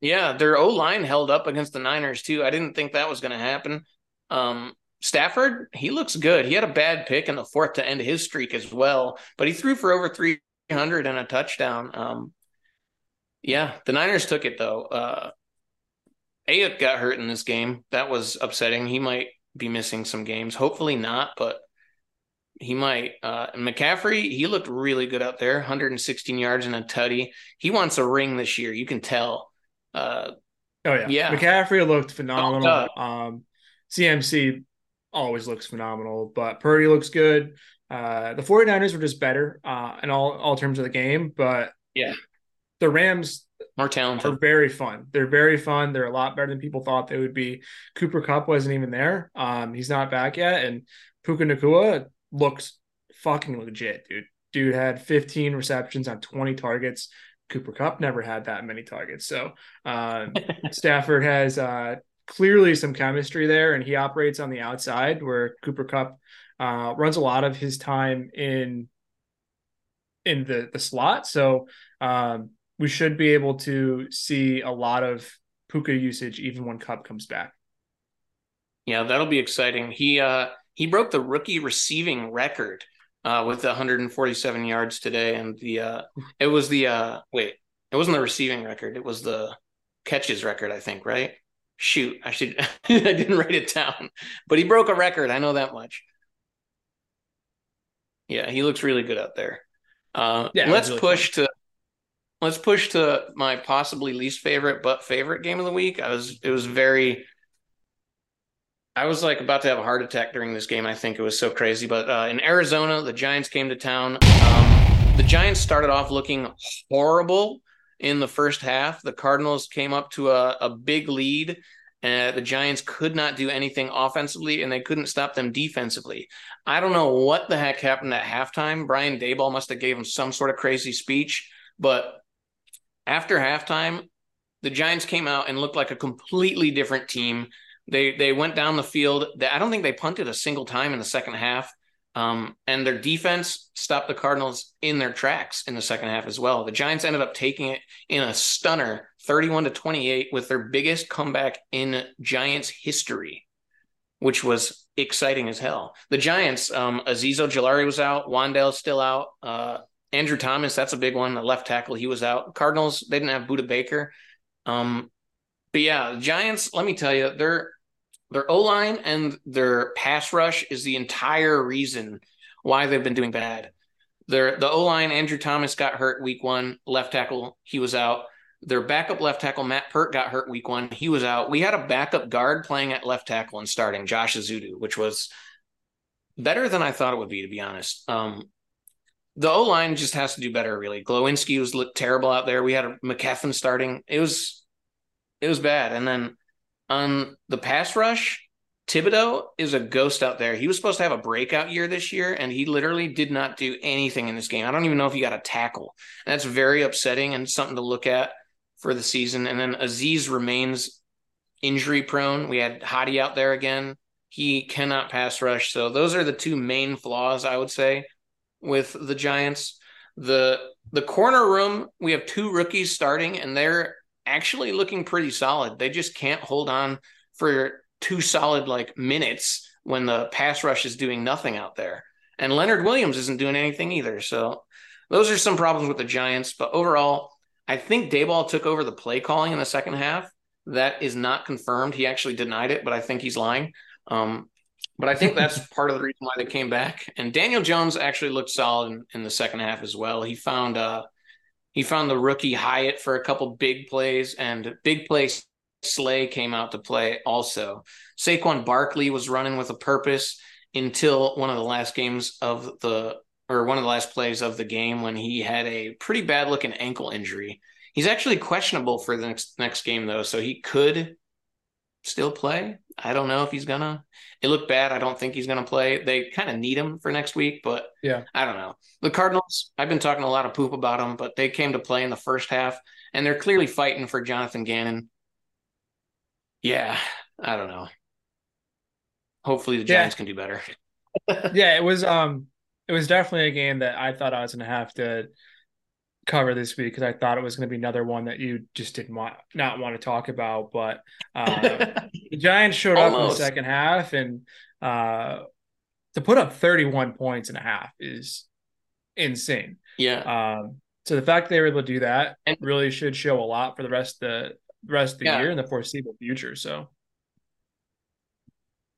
Yeah, their O line held up against the Niners too. I didn't think that was going to happen. Um, Stafford, he looks good. He had a bad pick in the fourth to end his streak as well, but he threw for over 300 and a touchdown. Um, yeah, the Niners took it though. Uh, Aiyuk got hurt in this game. That was upsetting. He might be missing some games. Hopefully not, but he might. Uh, McCaffrey, he looked really good out there 116 yards and a tutty. He wants a ring this year. You can tell. Uh, oh, yeah. Yeah. McCaffrey looked phenomenal. Oh, um, CMC always looks phenomenal, but Purdy looks good. Uh, the 49ers were just better uh, in all, all terms of the game, but yeah, the Rams more talented are very fun. They're very fun. They're a lot better than people thought they would be. Cooper Kupp wasn't even there. Um, he's not back yet, and Puka Nacua looks fucking legit, dude. Dude had 15 receptions on 20 targets. Cooper Kupp never had that many targets. So um, Stafford has uh, clearly some chemistry there, and he operates on the outside where Cooper Kupp uh, runs a lot of his time in in the the slot. So um, we should be able to see a lot of Puka usage even when Kupp comes back. Yeah, that'll be exciting. He uh, he broke the rookie receiving record uh, with 147 yards today, and the uh, it was the uh, wait, it wasn't the receiving record, it was the catches record, I think, right? Shoot, I should I didn't write it down. But he broke a record. I know that much. Yeah, he looks really good out there. Uh, yeah, let's really push fun. to let's push to my possibly least favorite but favorite game of the week. I was it was very I was like about to have a heart attack during this game. I think it was so crazy. But uh, in Arizona, the Giants came to town. Um, the Giants started off looking horrible in the first half. The Cardinals came up to a, a big lead. and the Giants could not do anything offensively, and they couldn't stop them defensively. I don't know what the heck happened at halftime. Brian Daboll must have gave him some sort of crazy speech, but after halftime, the Giants came out and looked like a completely different team. They they went down the field. I don't think they punted a single time in the second half. Um, and their defense stopped the Cardinals in their tracks in the second half as well. The Giants ended up taking it in a stunner, 31 to 28, with their biggest comeback in Giants history, which was exciting as hell. The Giants, um, Azeez Ojulari was out, Wan'Dale's still out. Uh, Andrew Thomas, that's a big one. The left tackle, he was out. Cardinals, they didn't have Budda Baker. Um, but yeah, Giants, let me tell you, they're their O line and their pass rush is the entire reason why they've been doing bad. Their the O line, Andrew Thomas got hurt week one, left tackle, he was out. Their backup left tackle, Matt Peart, got hurt week one. He was out. We had a backup guard playing at left tackle and starting, Josh Ezeudu, which was better than I thought it would be, to be honest. Um, the O line just has to do better, really. Glowinski was looked terrible out there. We had a McKethan starting. It was it was bad. And then on the pass rush, Thibodeaux is a ghost out there. He was supposed to have a breakout year this year, and he literally did not do anything in this game. I don't even know if he got a tackle. That's very upsetting and something to look at for the season. And then Azeez remains injury prone. We had Hadi out there again. He cannot pass rush. So those are the two main flaws I would say with the Giants. The the corner room, we have two rookies starting, and they're actually looking pretty solid. They just can't hold on for two solid like minutes when the pass rush is doing nothing out there. And Leonard Williams isn't doing anything either. So those are some problems with the Giants. But overall, I think Daboll took over the play calling in the second half. That is not confirmed. He actually denied it, but I think he's lying. Um, but I think that's part of the reason why they came back. And Daniel Jones actually looked solid in, in the second half as well. He found uh he found the rookie Hyatt for a couple big plays, and big play Slay came out to play also. Saquon Barkley was running with a purpose until one of the last games of the or one of the last plays of the game when he had a pretty bad looking ankle injury. He's actually questionable for the next next game though, so he could still play. I don't know if he's gonna. It looked bad. I don't think he's gonna play. They kind of need him for next week, but yeah, I don't know. The Cardinals. I've been talking a lot of poop about them, but they came to play in the first half, and they're clearly fighting for Jonathan Gannon. Yeah, I don't know. Hopefully the Giants yeah. can do better. yeah, it was um it was definitely a game that I thought I was to have to cover this week because I thought it was going to be another one that you just didn't want not want to talk about. But uh, the Giants showed up in the second half, and uh, to put up 31 points and a half is insane. Yeah. Um, so the fact they were able to do that and, really should show a lot for the rest of the rest of the yeah. year and the foreseeable future. So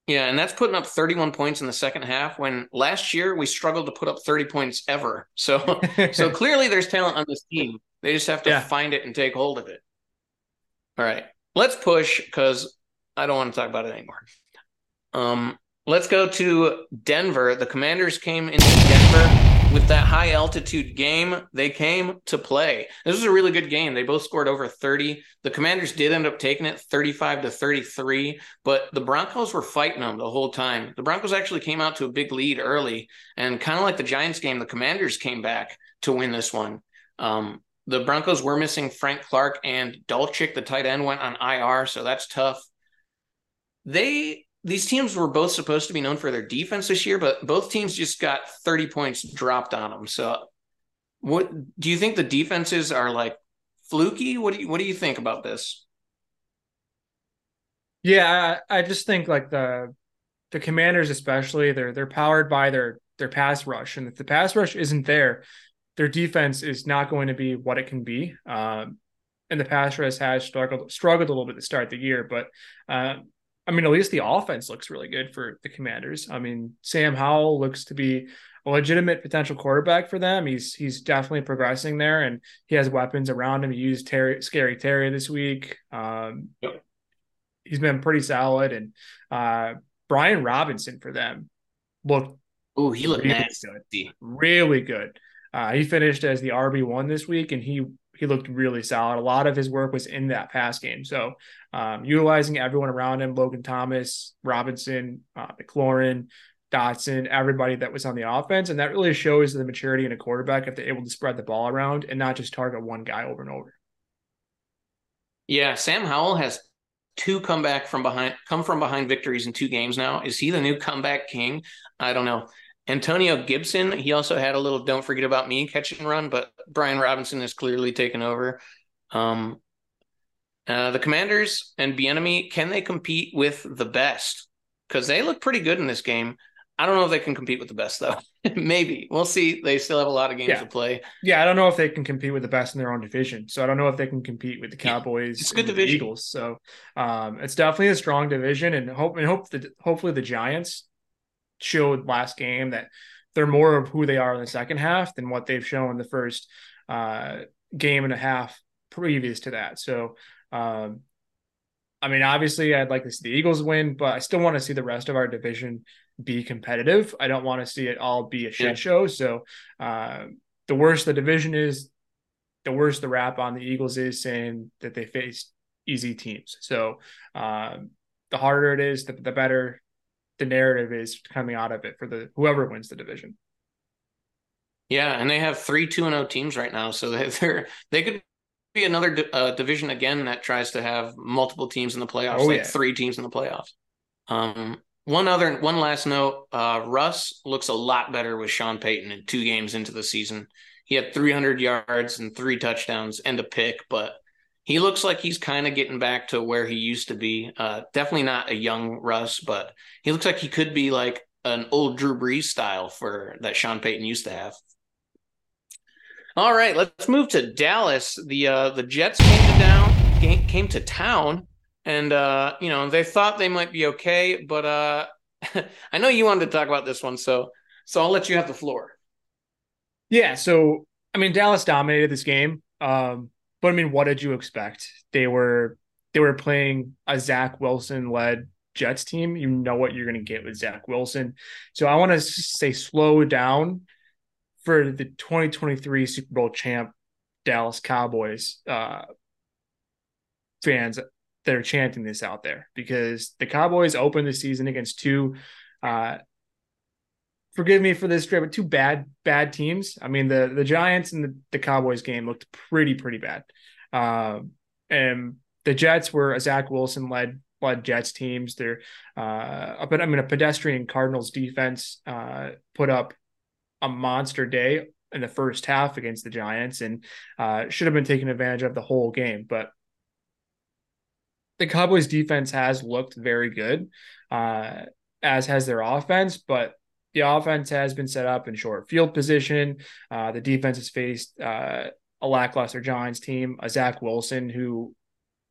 yeah, and that's putting up 31 points in the second half when last year we struggled to put up 30 points ever. So so clearly there's talent on this team. They just have to yeah. find it and take hold of it. All right. Let's push cuz I don't want to talk about it anymore. Um let's go to Denver. The Commanders came into Denver with that high altitude game, they came to play. This was a really good game. They both scored over 30. The Commanders did end up taking it 35 to 33, but the Broncos were fighting them the whole time. The Broncos actually came out to a big lead early, and kind of like the Giants game, the Commanders came back to win this one. Um, the Broncos were missing Frank Clark and Dulcich, the tight end, went on IR, so that's tough. They these teams were both supposed to be known for their defense this year, but both teams just got 30 points dropped on them. So what do you think the defenses are like fluky? What do you what do you think about this? Yeah, I, just think like the the commanders especially, they're they're powered by their their pass rush. And if the pass rush isn't there, their defense is not going to be what it can be. Um, and the pass rush has struggled struggled a little bit to start the year, but uh, I mean, at least the offense looks really good for the Commanders. I mean, Sam Howell looks to be a legitimate potential quarterback for them. He's he's definitely progressing there, and he has weapons around him. He used Terry, Scary Terry this week. Um, yep. He's been pretty solid, and uh, Brian Robinson for them looked. Oh, he looked really nasty. Good. Really good. Uh, he finished as the RB one this week, and he he looked really solid. A lot of his work was in that pass game. So um, utilizing everyone around him, Logan Thomas, Robinson, uh, McLaurin, Dotson, everybody that was on the offense. And that really shows the maturity in a quarterback if they're able to spread the ball around and not just target one guy over and over. Yeah, Sam Howell has two comeback from behind come from behind victories in two games now. Is he the new comeback king? I don't know. Antonio Gibson, he also had a little don't forget about me catch and run, but Brian Robinson has clearly taken over. Um, uh, the Commanders and Bieniemy, can they compete with the best? Because they look pretty good in this game. I don't know if they can compete with the best though. Maybe we'll see. They still have a lot of games yeah. to play. Yeah, I don't know if they can compete with the best in their own division. So I don't know if they can compete with the Cowboys. It's good division. Eagles. So um, it's definitely a strong division, and hope and hope that hopefully the Giants showed last game that they're more of who they are in the second half than what they've shown the first uh, game and a half previous to that. So, um, I mean, obviously, I'd like to see the Eagles win, but I still want to see the rest of our division be competitive. I don't want to see it all be a shit yeah. show. So, uh, the worse the division is, the worse the rap on the Eagles is saying that they faced easy teams. So, um, the harder it is, the, the better the narrative is coming out of it for the whoever wins the division. Yeah, and they have three two and zero oh teams right now, so they're they could be another uh, division again that tries to have multiple teams in the playoffs, oh, like yeah. three teams in the playoffs. Um, one other, one last note: uh, Russ looks a lot better with Sean Payton in two games into the season. He had 300 yards and three touchdowns and a pick, but he looks like he's kind of getting back to where he used to be. Uh, definitely not a young Russ, but he looks like he could be like an old Drew Brees style for that Sean Payton used to have. All right, let's move to Dallas. The uh, the Jets came to down came, to town, and uh, you know they thought they might be okay, but uh, I know you wanted to talk about this one, so so I'll let you have the floor. Yeah, so I mean Dallas dominated this game. Um, but I mean, what did you expect? They were they were playing a Zach Wilson led Jets team. You know what you're going to get with Zach Wilson. So I want to say slow down for the 2023 Super Bowl champ Dallas Cowboys uh, fans that are chanting this out there because the Cowboys opened the season against two. Uh, forgive me for this, but two bad bad teams. I mean the the Giants and the, the Cowboys game looked pretty pretty bad, um, and the Jets were a Zach Wilson led led Jets teams. They're uh, but I mean a pedestrian Cardinals defense uh, put up a monster day in the first half against the Giants and uh, should have been taken advantage of the whole game. But the Cowboys defense has looked very good, uh, as has their offense, but the offense has been set up in short field position. Uh, the defense has faced uh, a lackluster Giants team, a Zach Wilson who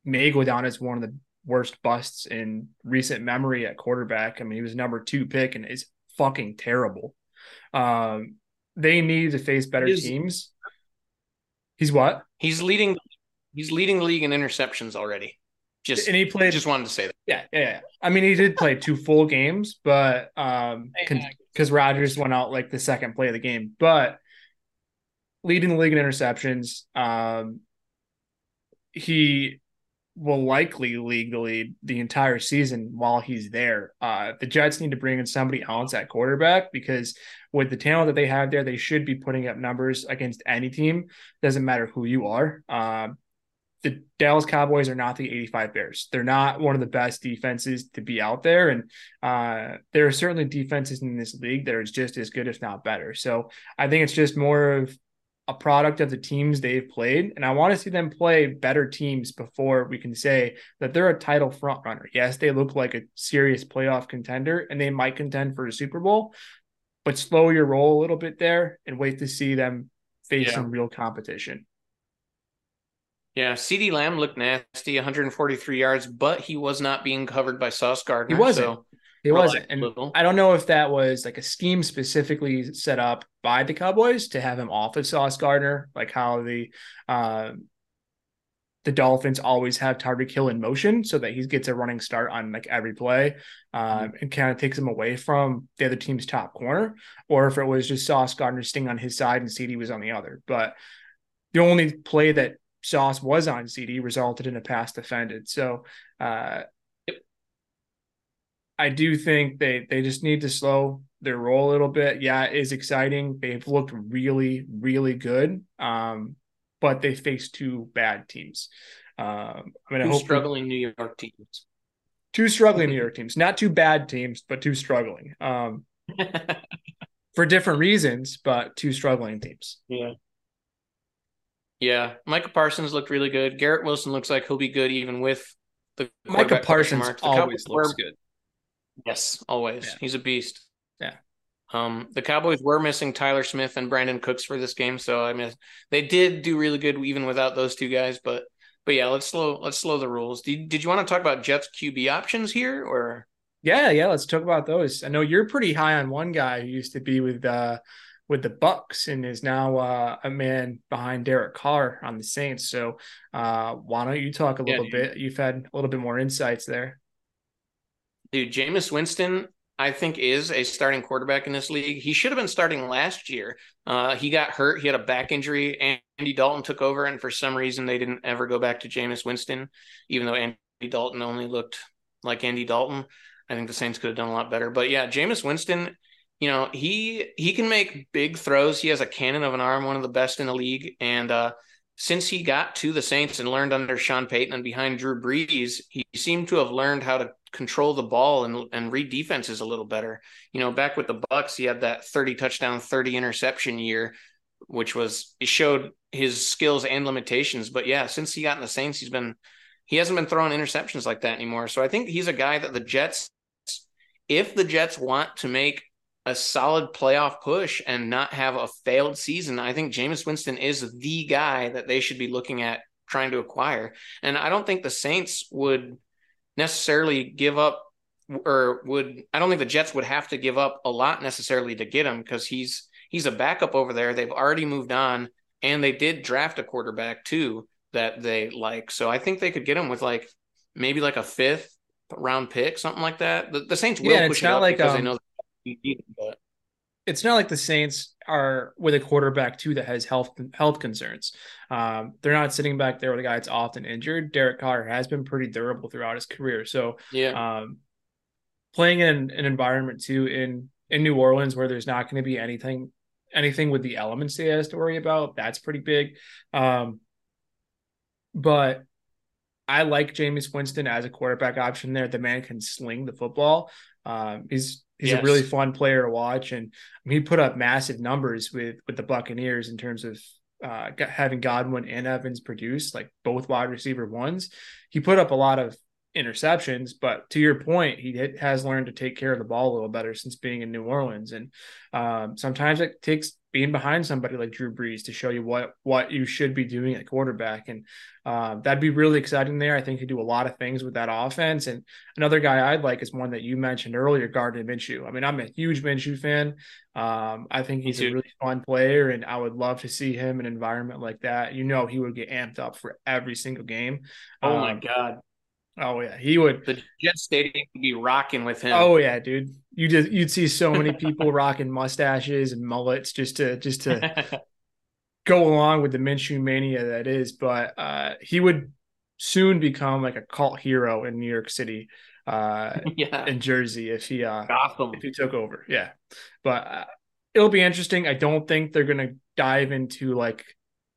may go down as one of the worst busts in recent memory at quarterback. I mean, he was number two pick and is fucking terrible. Um, they need to face better he's, teams. He's what? He's leading. He's leading the league in interceptions already. Just and he played. Just wanted to say that. Yeah, yeah. yeah. I mean, he did play two full games, but um, because Rodgers went out like the second play of the game, but leading the league in interceptions. Um, he will likely lead the lead the entire season while he's there. Uh, the Jets need to bring in somebody else at quarterback because with the talent that they have there, they should be putting up numbers against any team. Doesn't matter who you are. Uh, the Dallas Cowboys are not the 85 Bears. They're not one of the best defenses to be out there. And uh, there are certainly defenses in this league that are just as good, if not better. So I think it's just more of a product of the teams they've played. And I want to see them play better teams before we can say that they're a title front runner. Yes, they look like a serious playoff contender and they might contend for a Super Bowl, but slow your roll a little bit there and wait to see them face yeah. some real competition. Yeah, CeeDee Lamb looked nasty, 143 yards, but he was not being covered by Sauce Gardner. He wasn't. So he wasn't. And I don't know if that was like a scheme specifically set up by the Cowboys to have him off of Sauce Gardner, like how the uh, the Dolphins always have Tyreek Hill in motion so that he gets a running start on like every play um, and kind of takes him away from the other team's top corner, or if it was just Sauce Gardner sting on his side and CeeDee was on the other. But the only play that Sauce was on CeeDee resulted in a pass defended. So uh, I do think they they just need to slow their roll a little bit. Yeah, it is exciting. They've looked really, really good. Um, but they face two bad teams. Um, I mean, two I hope struggling New York teams. Two struggling New York teams, not two bad teams, but two struggling. Um, for different reasons, but two struggling teams. Yeah. Yeah, Micah Parsons looked really good. Garrett Wilson looks like he'll be good even with the Micah Parsons always looks good. Yes, always. Yeah. He's a beast. Yeah. Um, the Cowboys were missing Tyler Smith and Brandin Cooks for this game, so I mean they did do really good even without those two guys. But but yeah, let's slow let's slow the rules. Did did you want to talk about Jets QB options here or? Yeah, yeah. Let's talk about those. I know you're pretty high on one guy who used to be with uh, with the Bucks and is now uh, a man behind Derek Carr on the Saints. So uh, why don't you talk a little yeah, bit? You've had a little bit more insights there. Dude, Jameis Winston, I think, is a starting quarterback in this league. He should have been starting last year. Uh, he got hurt. He had a back injury. Andy Dalton took over, and for some reason, they didn't ever go back to Jameis Winston, even though Andy Dalton only looked like Andy Dalton. I think the Saints could have done a lot better. But yeah, Jameis Winston you know he he can make big throws. He has a cannon of an arm, one of the best in the league. And uh, since he got to the Saints and learned under Sean Payton and behind Drew Brees, he seemed to have learned how to control the ball and and read defenses a little better. You know, back with the Bucks, he had that thirty touchdown, thirty interception year, which was it showed his skills and limitations. But yeah, since he got in the Saints, he's been he hasn't been throwing interceptions like that anymore. So I think he's a guy that the Jets, if the Jets want to make a solid playoff push and not have a failed season, I think Jameis Winston is the guy that they should be looking at trying to acquire. And I don't think the Saints would necessarily give up or would I don't think the Jets would have to give up a lot necessarily to get him because he's he's a backup over there. They've already moved on, and they did draft a quarterback too that they like. So I think they could get him with like maybe like a fifth round pick, something like that. The, the Saints will yeah, push it up like, because um, they know. But it's not like the Saints are with a quarterback too that has health health concerns. Um, they're not sitting back there with a guy that's often injured. Derek Carr has been pretty durable throughout his career. So yeah, um, playing in an environment too in in New Orleans where there's not going to be anything anything with the elements he has to worry about, that's pretty big. Um, but I like Jameis Winston as a quarterback option there. The man can sling the football. Um, he's he's yes. a really fun player to watch, and I mean, he put up massive numbers with with the Buccaneers in terms of uh, having Godwin and Evans produce like both wide receiver ones. He put up a lot of interceptions, but to your point, he has learned to take care of the ball a little better since being in New Orleans. And um, sometimes it takes being behind somebody like Drew Brees to show you what what you should be doing at quarterback, and uh, that'd be really exciting there. I think he do a lot of things with that offense. And another guy I'd like is one that you mentioned earlier, Gardner Minshew. I mean, I'm a huge Minshew fan. Um, I think he's a really fun player, and I would love to see him in an environment like that. You know, he would get amped up for every single game. Oh um, my god! Oh yeah, he would. The Jet Stadium would be rocking with him. Oh yeah, dude. You just you'd see so many people rocking mustaches and mullets just to just to go along with the Minshew mania that is. But uh, he would soon become like a cult hero in New York City, uh, yeah, in Jersey if he uh Gotham. if he took over. Yeah, but uh, it'll be interesting. I don't think they're gonna dive into like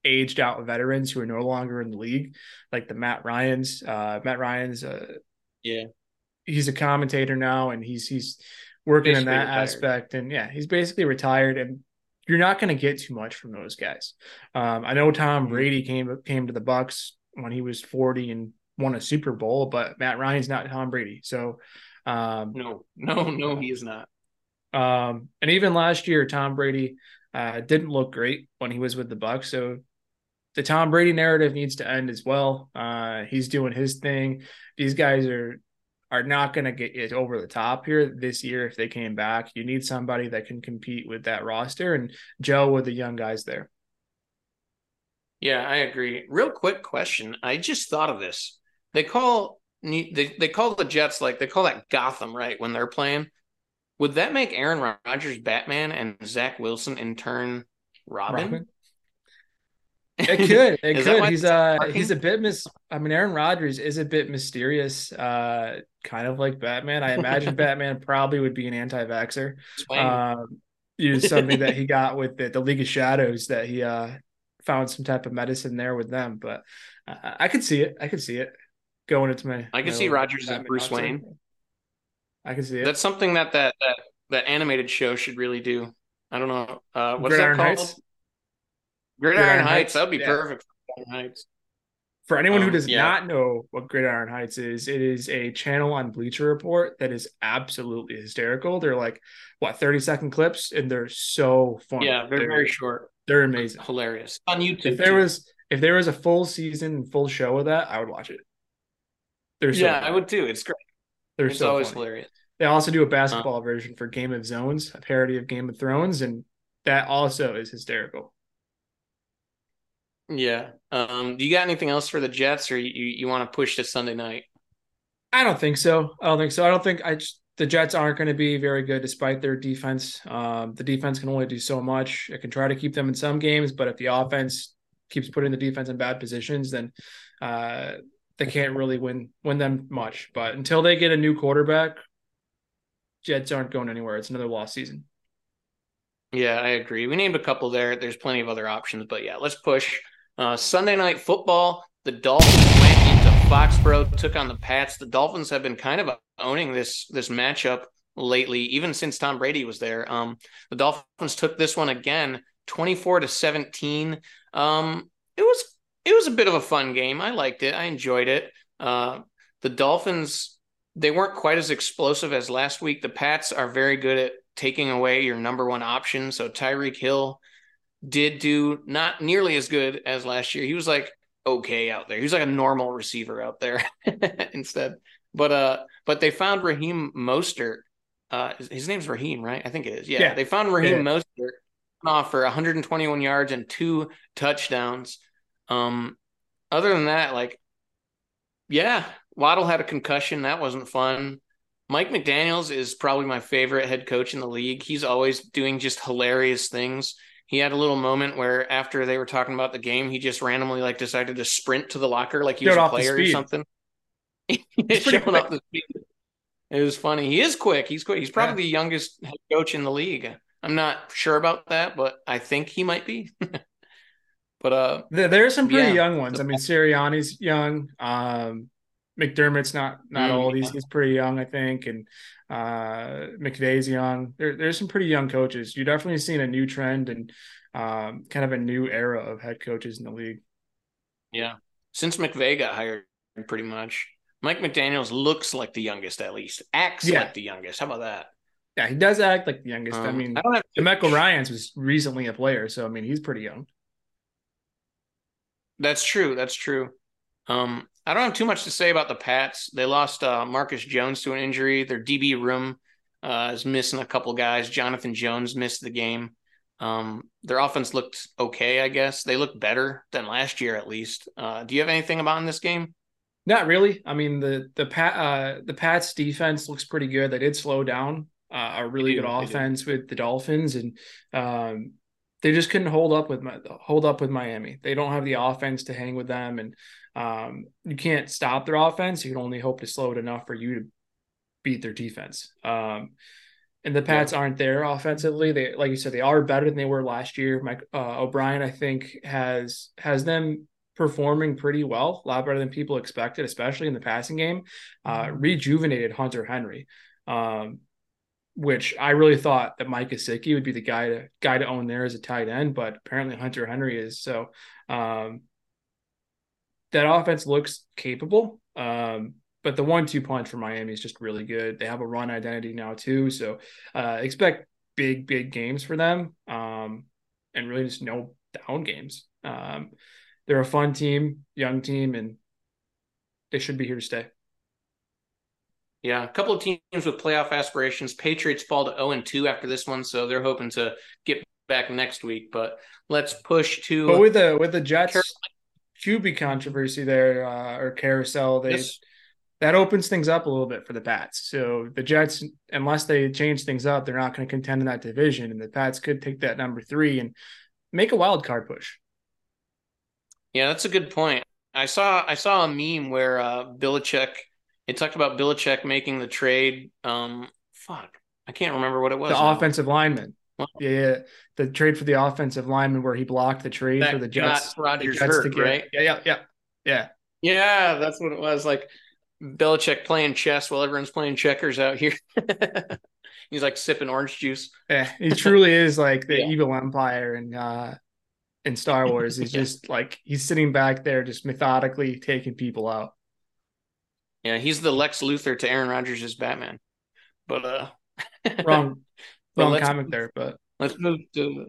aged out veterans who are no longer in the league, like the Matt Ryan's. Uh, Matt Ryan's, uh, yeah, he's a commentator now, and he's he's working basically in that retired. aspect, and yeah, he's basically retired, and you're not going to get too much from those guys. Um, I know Tom mm-hmm. Brady came came to the Bucks when he was 40 and won a Super Bowl, but Matt Ryan's not Tom Brady, so um, no, no, no, he is not. Um, and even last year, Tom Brady uh, didn't look great when he was with the Bucks. So the Tom Brady narrative needs to end as well. Uh, he's doing his thing. These guys are are not going to get it over the top here this year if they came back. You need somebody that can compete with that roster and gel with the young guys there. Yeah, I agree. Real quick question. I just thought of this. They call they, they call the Jets like they call that Gotham, right? When they're playing. Would that make Aaron Rodgers Batman and Zach Wilson in turn Robin? Robin? It could. It could. He's uh he's a bit mis I mean Aaron Rodgers is a bit mysterious, uh kind of like Batman. I imagine Batman probably would be an anti-vaxxer. Um use something that he got with the, the League of Shadows that he uh found some type of medicine there with them. But uh, I could see it. I could see it going into my. I can see Rodgers as Bruce Wayne. I can see it. That's something that that that that animated show should really do. I don't know. Uh, what's Gridiron that called? Heights? Gridiron, Heights. Heights. That would be yeah. perfect for Gridiron Heights. For anyone um, who does yeah. not know what Gridiron Heights is, it is a channel on Bleacher Report that is absolutely hysterical. They're like what thirty second clips, and they're so fun. Yeah, they're, they're very short. They're amazing, hilarious on YouTube. If there too. was if there was a full season, full show of that, I would watch it. They're so yeah, I would too. It's great. They're it's so always funny. hilarious. They also do a basketball uh, version for Game of Zones, a parody of Game of Thrones, and that also is hysterical. Yeah. Um, do you got anything else for the Jets, or you you want to push to Sunday night? I don't think so. I don't think so. I don't think I just, the Jets aren't going to be very good despite their defense. Um, the defense can only do so much. It can try to keep them in some games, but if the offense keeps putting the defense in bad positions, then uh, they can't really win win them much. But until they get a new quarterback, Jets aren't going anywhere. It's another lost season. Yeah, I agree. We named a couple there. There's plenty of other options, but yeah, let's push. Uh, Sunday night football, the Dolphins went into Foxborough, took on the Pats. The Dolphins have been kind of owning this this matchup lately, even since Tom Brady was there. Um, the Dolphins took this one again, 24 to 17. Um, it was it was a bit of a fun game. I liked it. I enjoyed it. Uh, the Dolphins they weren't quite as explosive as last week. The Pats are very good at taking away your number one option. So Tyreek Hill did do not nearly as good as last year. He was like okay out there. He was like a normal receiver out there instead. But uh, but they found Raheem Mostert. Uh, his, name's Raheem, right? I think it is. Yeah, Yeah. they found Raheem Yeah. Mostert off for 121 yards and two touchdowns. Um, other than that, like, yeah, Waddle had a concussion. That wasn't fun. Mike McDaniels is probably my favorite head coach in the league. He's always doing just hilarious things. He had a little moment where after they were talking about the game, he just randomly like decided to sprint to the locker like he was a player or something. Showing off the speed. It was funny. He is quick. He's quick. He's probably the youngest head coach in the league. I'm not sure about that, but I think he might be. but uh, There, there are some pretty Yeah. young ones. I mean, Sirianni's young. Um, McDermott's not not Mm, old. He's yeah. he's pretty young, I think, and uh, young. There, there's some pretty young coaches. You're definitely seeing a new trend and um, kind of a new era of head coaches in the league. yeah, since McVay got hired, pretty much, Mike McDaniel's looks like the youngest at least. Acts Yeah. like the youngest. How about that? Yeah, he does act like the youngest. I Um, mean, I don't have Demeco Ryans was recently a player, so I mean, he's pretty young. That's true. That's true. Um, I don't have too much to say about the Pats. They lost uh, Marcus Jones to an injury. Their DB room uh, is missing a couple guys. Jonathan Jones missed the game. Um, their offense looked okay, I guess. They looked better than last year, at least. Uh, do you have anything about in this game? Not really. I mean, the the Pat uh, the Pats defense looks pretty good. They did slow down uh, a really good offense with the Dolphins, and um, they just couldn't hold up with my hold up with Miami. They don't have the offense to hang with them, and um, you can't stop their offense. You can only hope to slow it enough for you to beat their defense. Um, and the Pats aren't there offensively. They, like you said, they are better than they were last year. Mike uh, O'Brien, I think, has has them performing pretty well, a lot better than people expected, especially in the passing game. Uh, rejuvenated Hunter Henry, um, which I really thought that Mike Gesicki would be the guy to guy to own there as a tight end, but apparently Hunter Henry is. So um, that offense looks capable. Um, but the one-two punch for Miami is just really good. They have a run identity now too, so uh, expect big, big games for them, um, and really just no down games. Um, they're a fun team, young team, and they should be here to stay. Yeah, a couple of teams with playoff aspirations. Patriots fall to 0 and 2 after this one, so they're hoping to get back next week. But let's push to But with the with the Jets QB controversy there uh, or carousel, they Yes. that opens things up a little bit for the Pats. So the Jets, unless they change things up, they're not going to contend in that division, and the Pats could take that number three and make a wild card push. Yeah, that's a good point. I saw I saw a meme where uh Belichick it talked about Belichick making the trade. Um fuck. I can't remember what it was. The now. offensive lineman, yeah, yeah, the trade for the offensive lineman where he blocked the trade That for the Jets. Rodgers hurt, to get- right? Yeah, yeah, yeah, yeah. Yeah, that's what it was. Like Belichick playing chess while everyone's playing checkers out here. He's like sipping orange juice. Yeah, he truly is like the Yeah. evil empire in uh in Star Wars. He's Yeah. just like he's sitting back there just methodically taking people out. Yeah, he's the Lex Luthor to Aaron Rodgers' Batman. But uh Wrong wrong comic there, but let's move to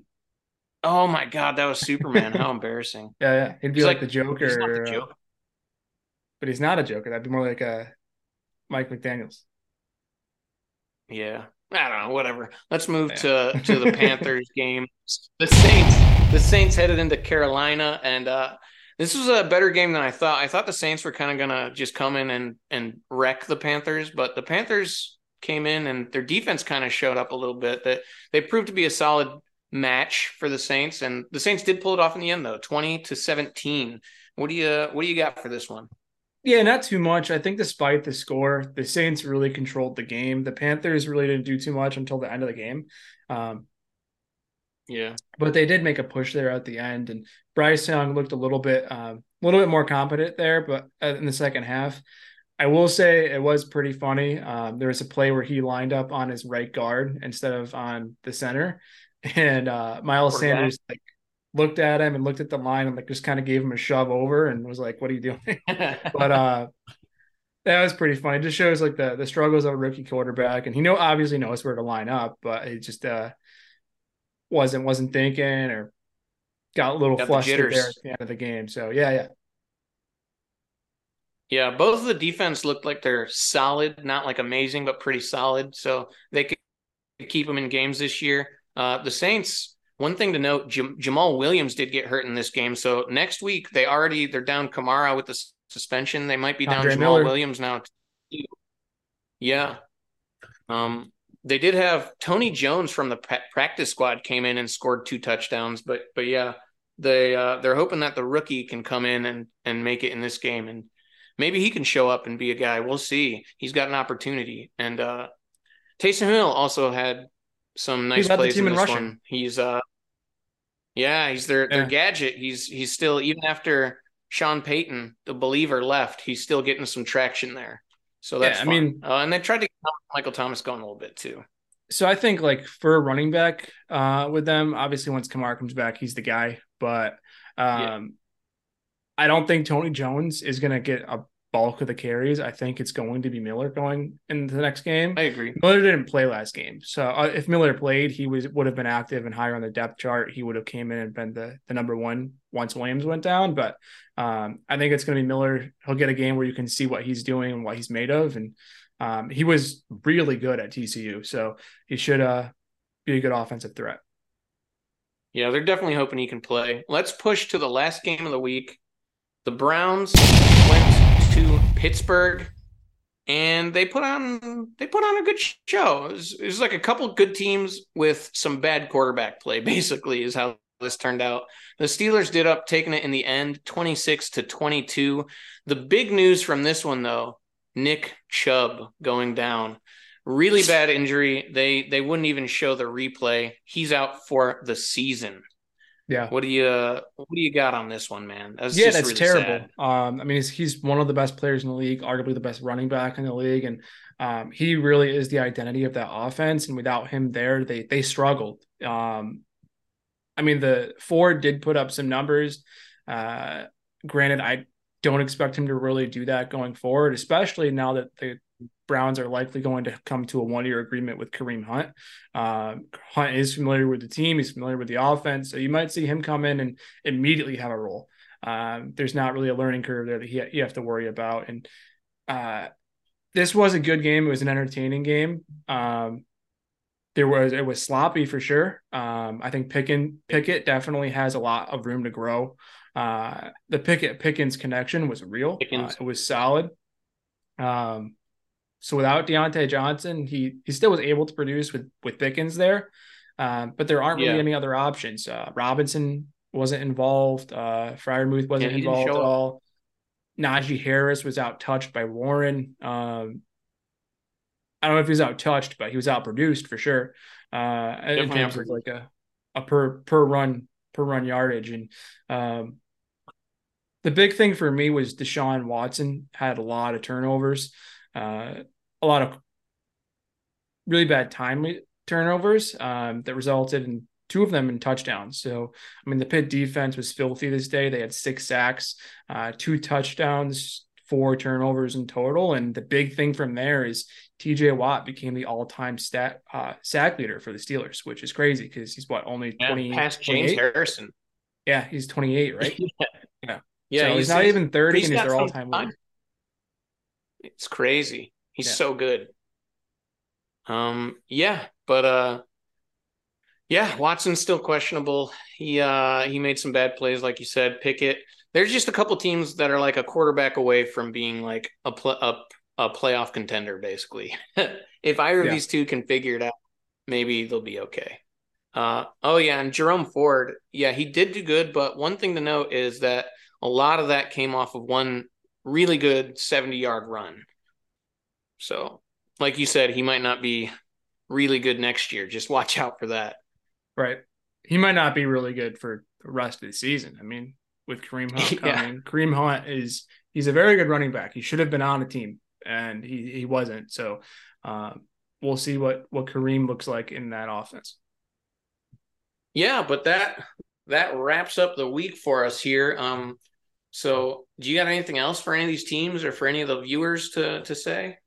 Oh my god, that was Superman. How embarrassing. yeah, yeah. He'd be like, like- the Joker, He's not the uh, but he's not a Joker. That'd be more like a Mike McDaniel's. Yeah. I don't know, whatever. Let's move Yeah. to to the Panthers game. The Saints the Saints headed into Carolina and uh this was a better game than I thought. I thought the Saints were kind of to just come in and and wreck the Panthers, but the Panthers came in and their defense kind of showed up a little bit. That they proved to be a solid match for the Saints and the Saints did pull it off in the end though, 20 to 17. What do you what do you got for this one? Yeah, not too much. I think despite the score, the Saints really controlled the game. The Panthers really didn't do too much until the end of the game. Um, Yeah. but they did make a push there at the end, and Bryce Young looked a little bit, um, a little bit more competent there. But uh, in the second half, I will say it was pretty funny. Um, there was a play where he lined up on his right guard instead of on the center, and uh, Miles Poor guy. Sanders like looked at him and looked at the line and like just kind of gave him a shove over and was like, "What are you doing?" but uh that was pretty funny. It just shows like the the struggles of a rookie quarterback, and he know obviously knows where to line up, but he just uh wasn't wasn't thinking or got a little Got the flustered jitters. there at the end of the game. So yeah, yeah, Yeah, both of the defense looked like they're solid, not like amazing, but pretty solid. So they could keep them in games this year. Uh, the Saints, one thing to note, Jam- Jamaal Williams did get hurt in this game. So next week they already they're down Kamara with the suspension. They might be down Kendre Jamaal Miller. Williams now. too. Yeah. Um, they did have Tony Jones from the pra- practice squad came in and scored two touchdowns, but but yeah, they uh, they're hoping that the rookie can come in and and make it in this game and maybe he can show up and be a guy. We'll see. He's got an opportunity. And uh Taysom Hill also had some nice plays team in in this one. He's uh yeah, he's their their gadget. He's he's still even after Sean Payton, the believer, left, he's still getting some traction there. So that's Yeah, I fun. mean- uh, and they tried to get Michael Thomas going a little bit too. So I think like for a running back uh, with them, obviously once Kamara comes back, he's the guy. But um, Yeah. I don't think Tony Jones is going to get a bulk of the carries. I think it's going to be Miller going into the next game. I agree. Miller didn't play last game, so uh, if Miller played, he was would have been active and higher on the depth chart. He would have came in and been the the number one once Williams went down. But um, I think it's going to be Miller. He'll get a game where you can see what he's doing and what he's made of, and um, he was really good at TCU, so he should uh, be a good offensive threat. Yeah, they're definitely hoping he can play. Let's push to the last game of the week. The Browns Pittsburgh and they put on they put on a good show. It was, it was like a couple good teams with some bad quarterback play basically is how this turned out. The Steelers did up taking it in the end 26 to 22. The big news from this one though, Nick Chubb going down really bad injury. They they wouldn't even show the replay. He's out for the season. Yeah. What do you what do you got on this one, man? That's yeah, just that's really terrible. Um, I mean, he's, he's one of the best players in the league, arguably the best running back in the league, and um, he really is the identity of that offense. And without him there, they they struggled. Um, I mean, the Ford did put up some numbers. Uh, granted, I don't expect him to really do that going forward, especially now that the Browns are likely going to come to a one year agreement with Kareem Hunt. Um, Hunt is familiar with the team, he's familiar with the offense. So you might see him come in and immediately have a role. Um, there's not really a learning curve there that he, you have to worry about. And uh, this was a good game. It was an entertaining game. Um, there was it was sloppy for sure. Um, I think Pickin Pickett definitely has a lot of room to grow. Uh, the Pickett Pickens connection was real. Pickens. Uh, it was solid. Um, so without Diontae Johnson, he he still was able to produce with with Pickens there. Um, but there aren't really Yeah. any other options. Uh, Robinson wasn't involved. Uh, Freiermuth wasn't Yeah, involved at all. Najee Harris was out touched by Warren. Um, I don't know if he was out touched, but he was out produced for sure. Uh, in terms of like a a per per run per run yardage, and um, the big thing for me was Deshaun Watson had a lot of turnovers, uh, a lot of really bad timely turnovers um, that resulted in two of them in touchdowns. So, I mean, the Pitt defense was filthy this day. They had six sacks, uh, two touchdowns, four turnovers in total. And the big thing from there is TJ Watt became the all time stat uh, sack leader for the Steelers, which is crazy because he's what, only Yeah, 20, past James 28? Harrison. Yeah, he's 28, right? Yeah, so he's, not even 30 he's and he's their all time time. leader. It's crazy. He's Yeah. so good. Um, yeah, but uh, yeah, Watson's still questionable. He uh he made some bad plays, like you said. Pickett. There's just a couple teams that are like a quarterback away from being like a pl- a, a playoff contender, basically. if either of these two can figure it out, maybe they'll be okay. Uh, oh yeah, and Jerome Ford, yeah, he did do good, but one thing to note is that a lot of that came off of one really good 70 yard run. So, like you said, he might not be really good next year. Just watch out for that. Right. He might not be really good for the rest of the season. I mean, with Kareem Hunt Yeah. coming, Kareem Hunt is he's a very good running back. He should have been on a team, and he he wasn't. So um, we'll see what what Kareem looks like in that offense. Yeah, but that that wraps up the week for us here. Um, so do you got anything else for any of these teams or for any of the viewers to to say?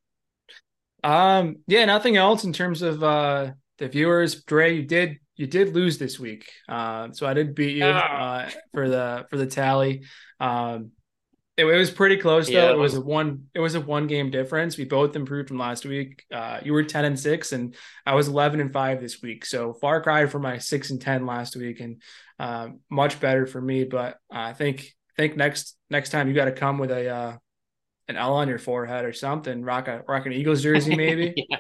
Um, yeah, nothing else in terms of uh the viewers. Dre, you did you did lose this week. Uh, so I did beat you Ah. uh, for the for the tally. Um, It, it was pretty close though. Yeah, it it was was- a one. It was a one game difference. We both improved from last week. Uh, you were ten and six, and I was eleven and five this week. So far cry from my six and ten last week, and uh, much better for me. But I think think next next time you got to come with a uh, an L on your forehead or something. Rock a rock an Eagles jersey maybe. Yeah.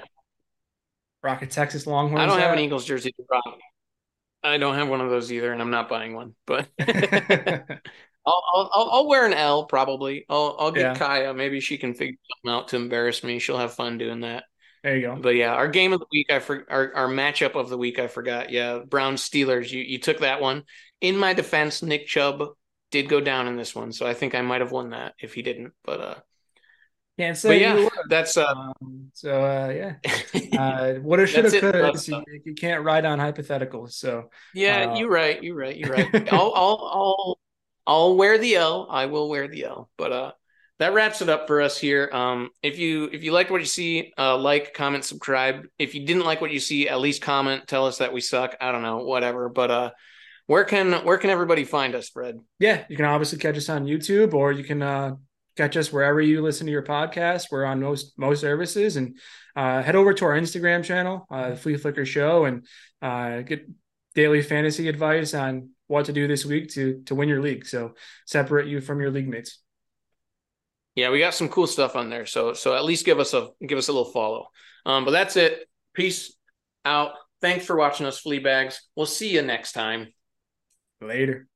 rock a Texas Longhorns. I don't have an. Eagles jersey to rock. I don't have one of those either, and I'm not buying one. But I'll, I'll I'll I'll wear an L probably. I'll I'll get Yeah. Kaya. Maybe she can figure something out to embarrass me. She'll have fun doing that. there you go. But yeah, our game of the week, I for our, our matchup of the week, I forgot. Yeah, Brown Steelers. You you took that one. In my defense, Nick Chubb did go down in this one, so I think I might have won that if he didn't. But uh, Can't say. but yeah, that's uh, Um, so uh, yeah, uh, woulda, shoulda, That's it. coulda. You, you can't ride on hypotheticals. So yeah. uh, you're right. You're right. You're right. I'll I'll I'll I'll wear the L. I will wear the L. But uh, that wraps it up for us here. Um, if you if you liked what you see, uh, like, comment, subscribe. If you didn't like what you see, at least comment. Tell us that we suck. I don't know, whatever. But uh, where can where can everybody find us, Fred? yeah, you can obviously catch us on YouTube, or you can uh, catch us wherever you listen to your podcast. We're on most most services, and uh, head over to our Instagram channel, uh, the Flea Flicker Show, and uh, get daily fantasy advice on what to do this week to to win your league. So separate you from your league mates. Yeah, we got some cool stuff on there. So so at least give us a give us a little follow. Um, but that's it. Peace out. Thanks for watching us, flea bags. We'll see you next time. Later.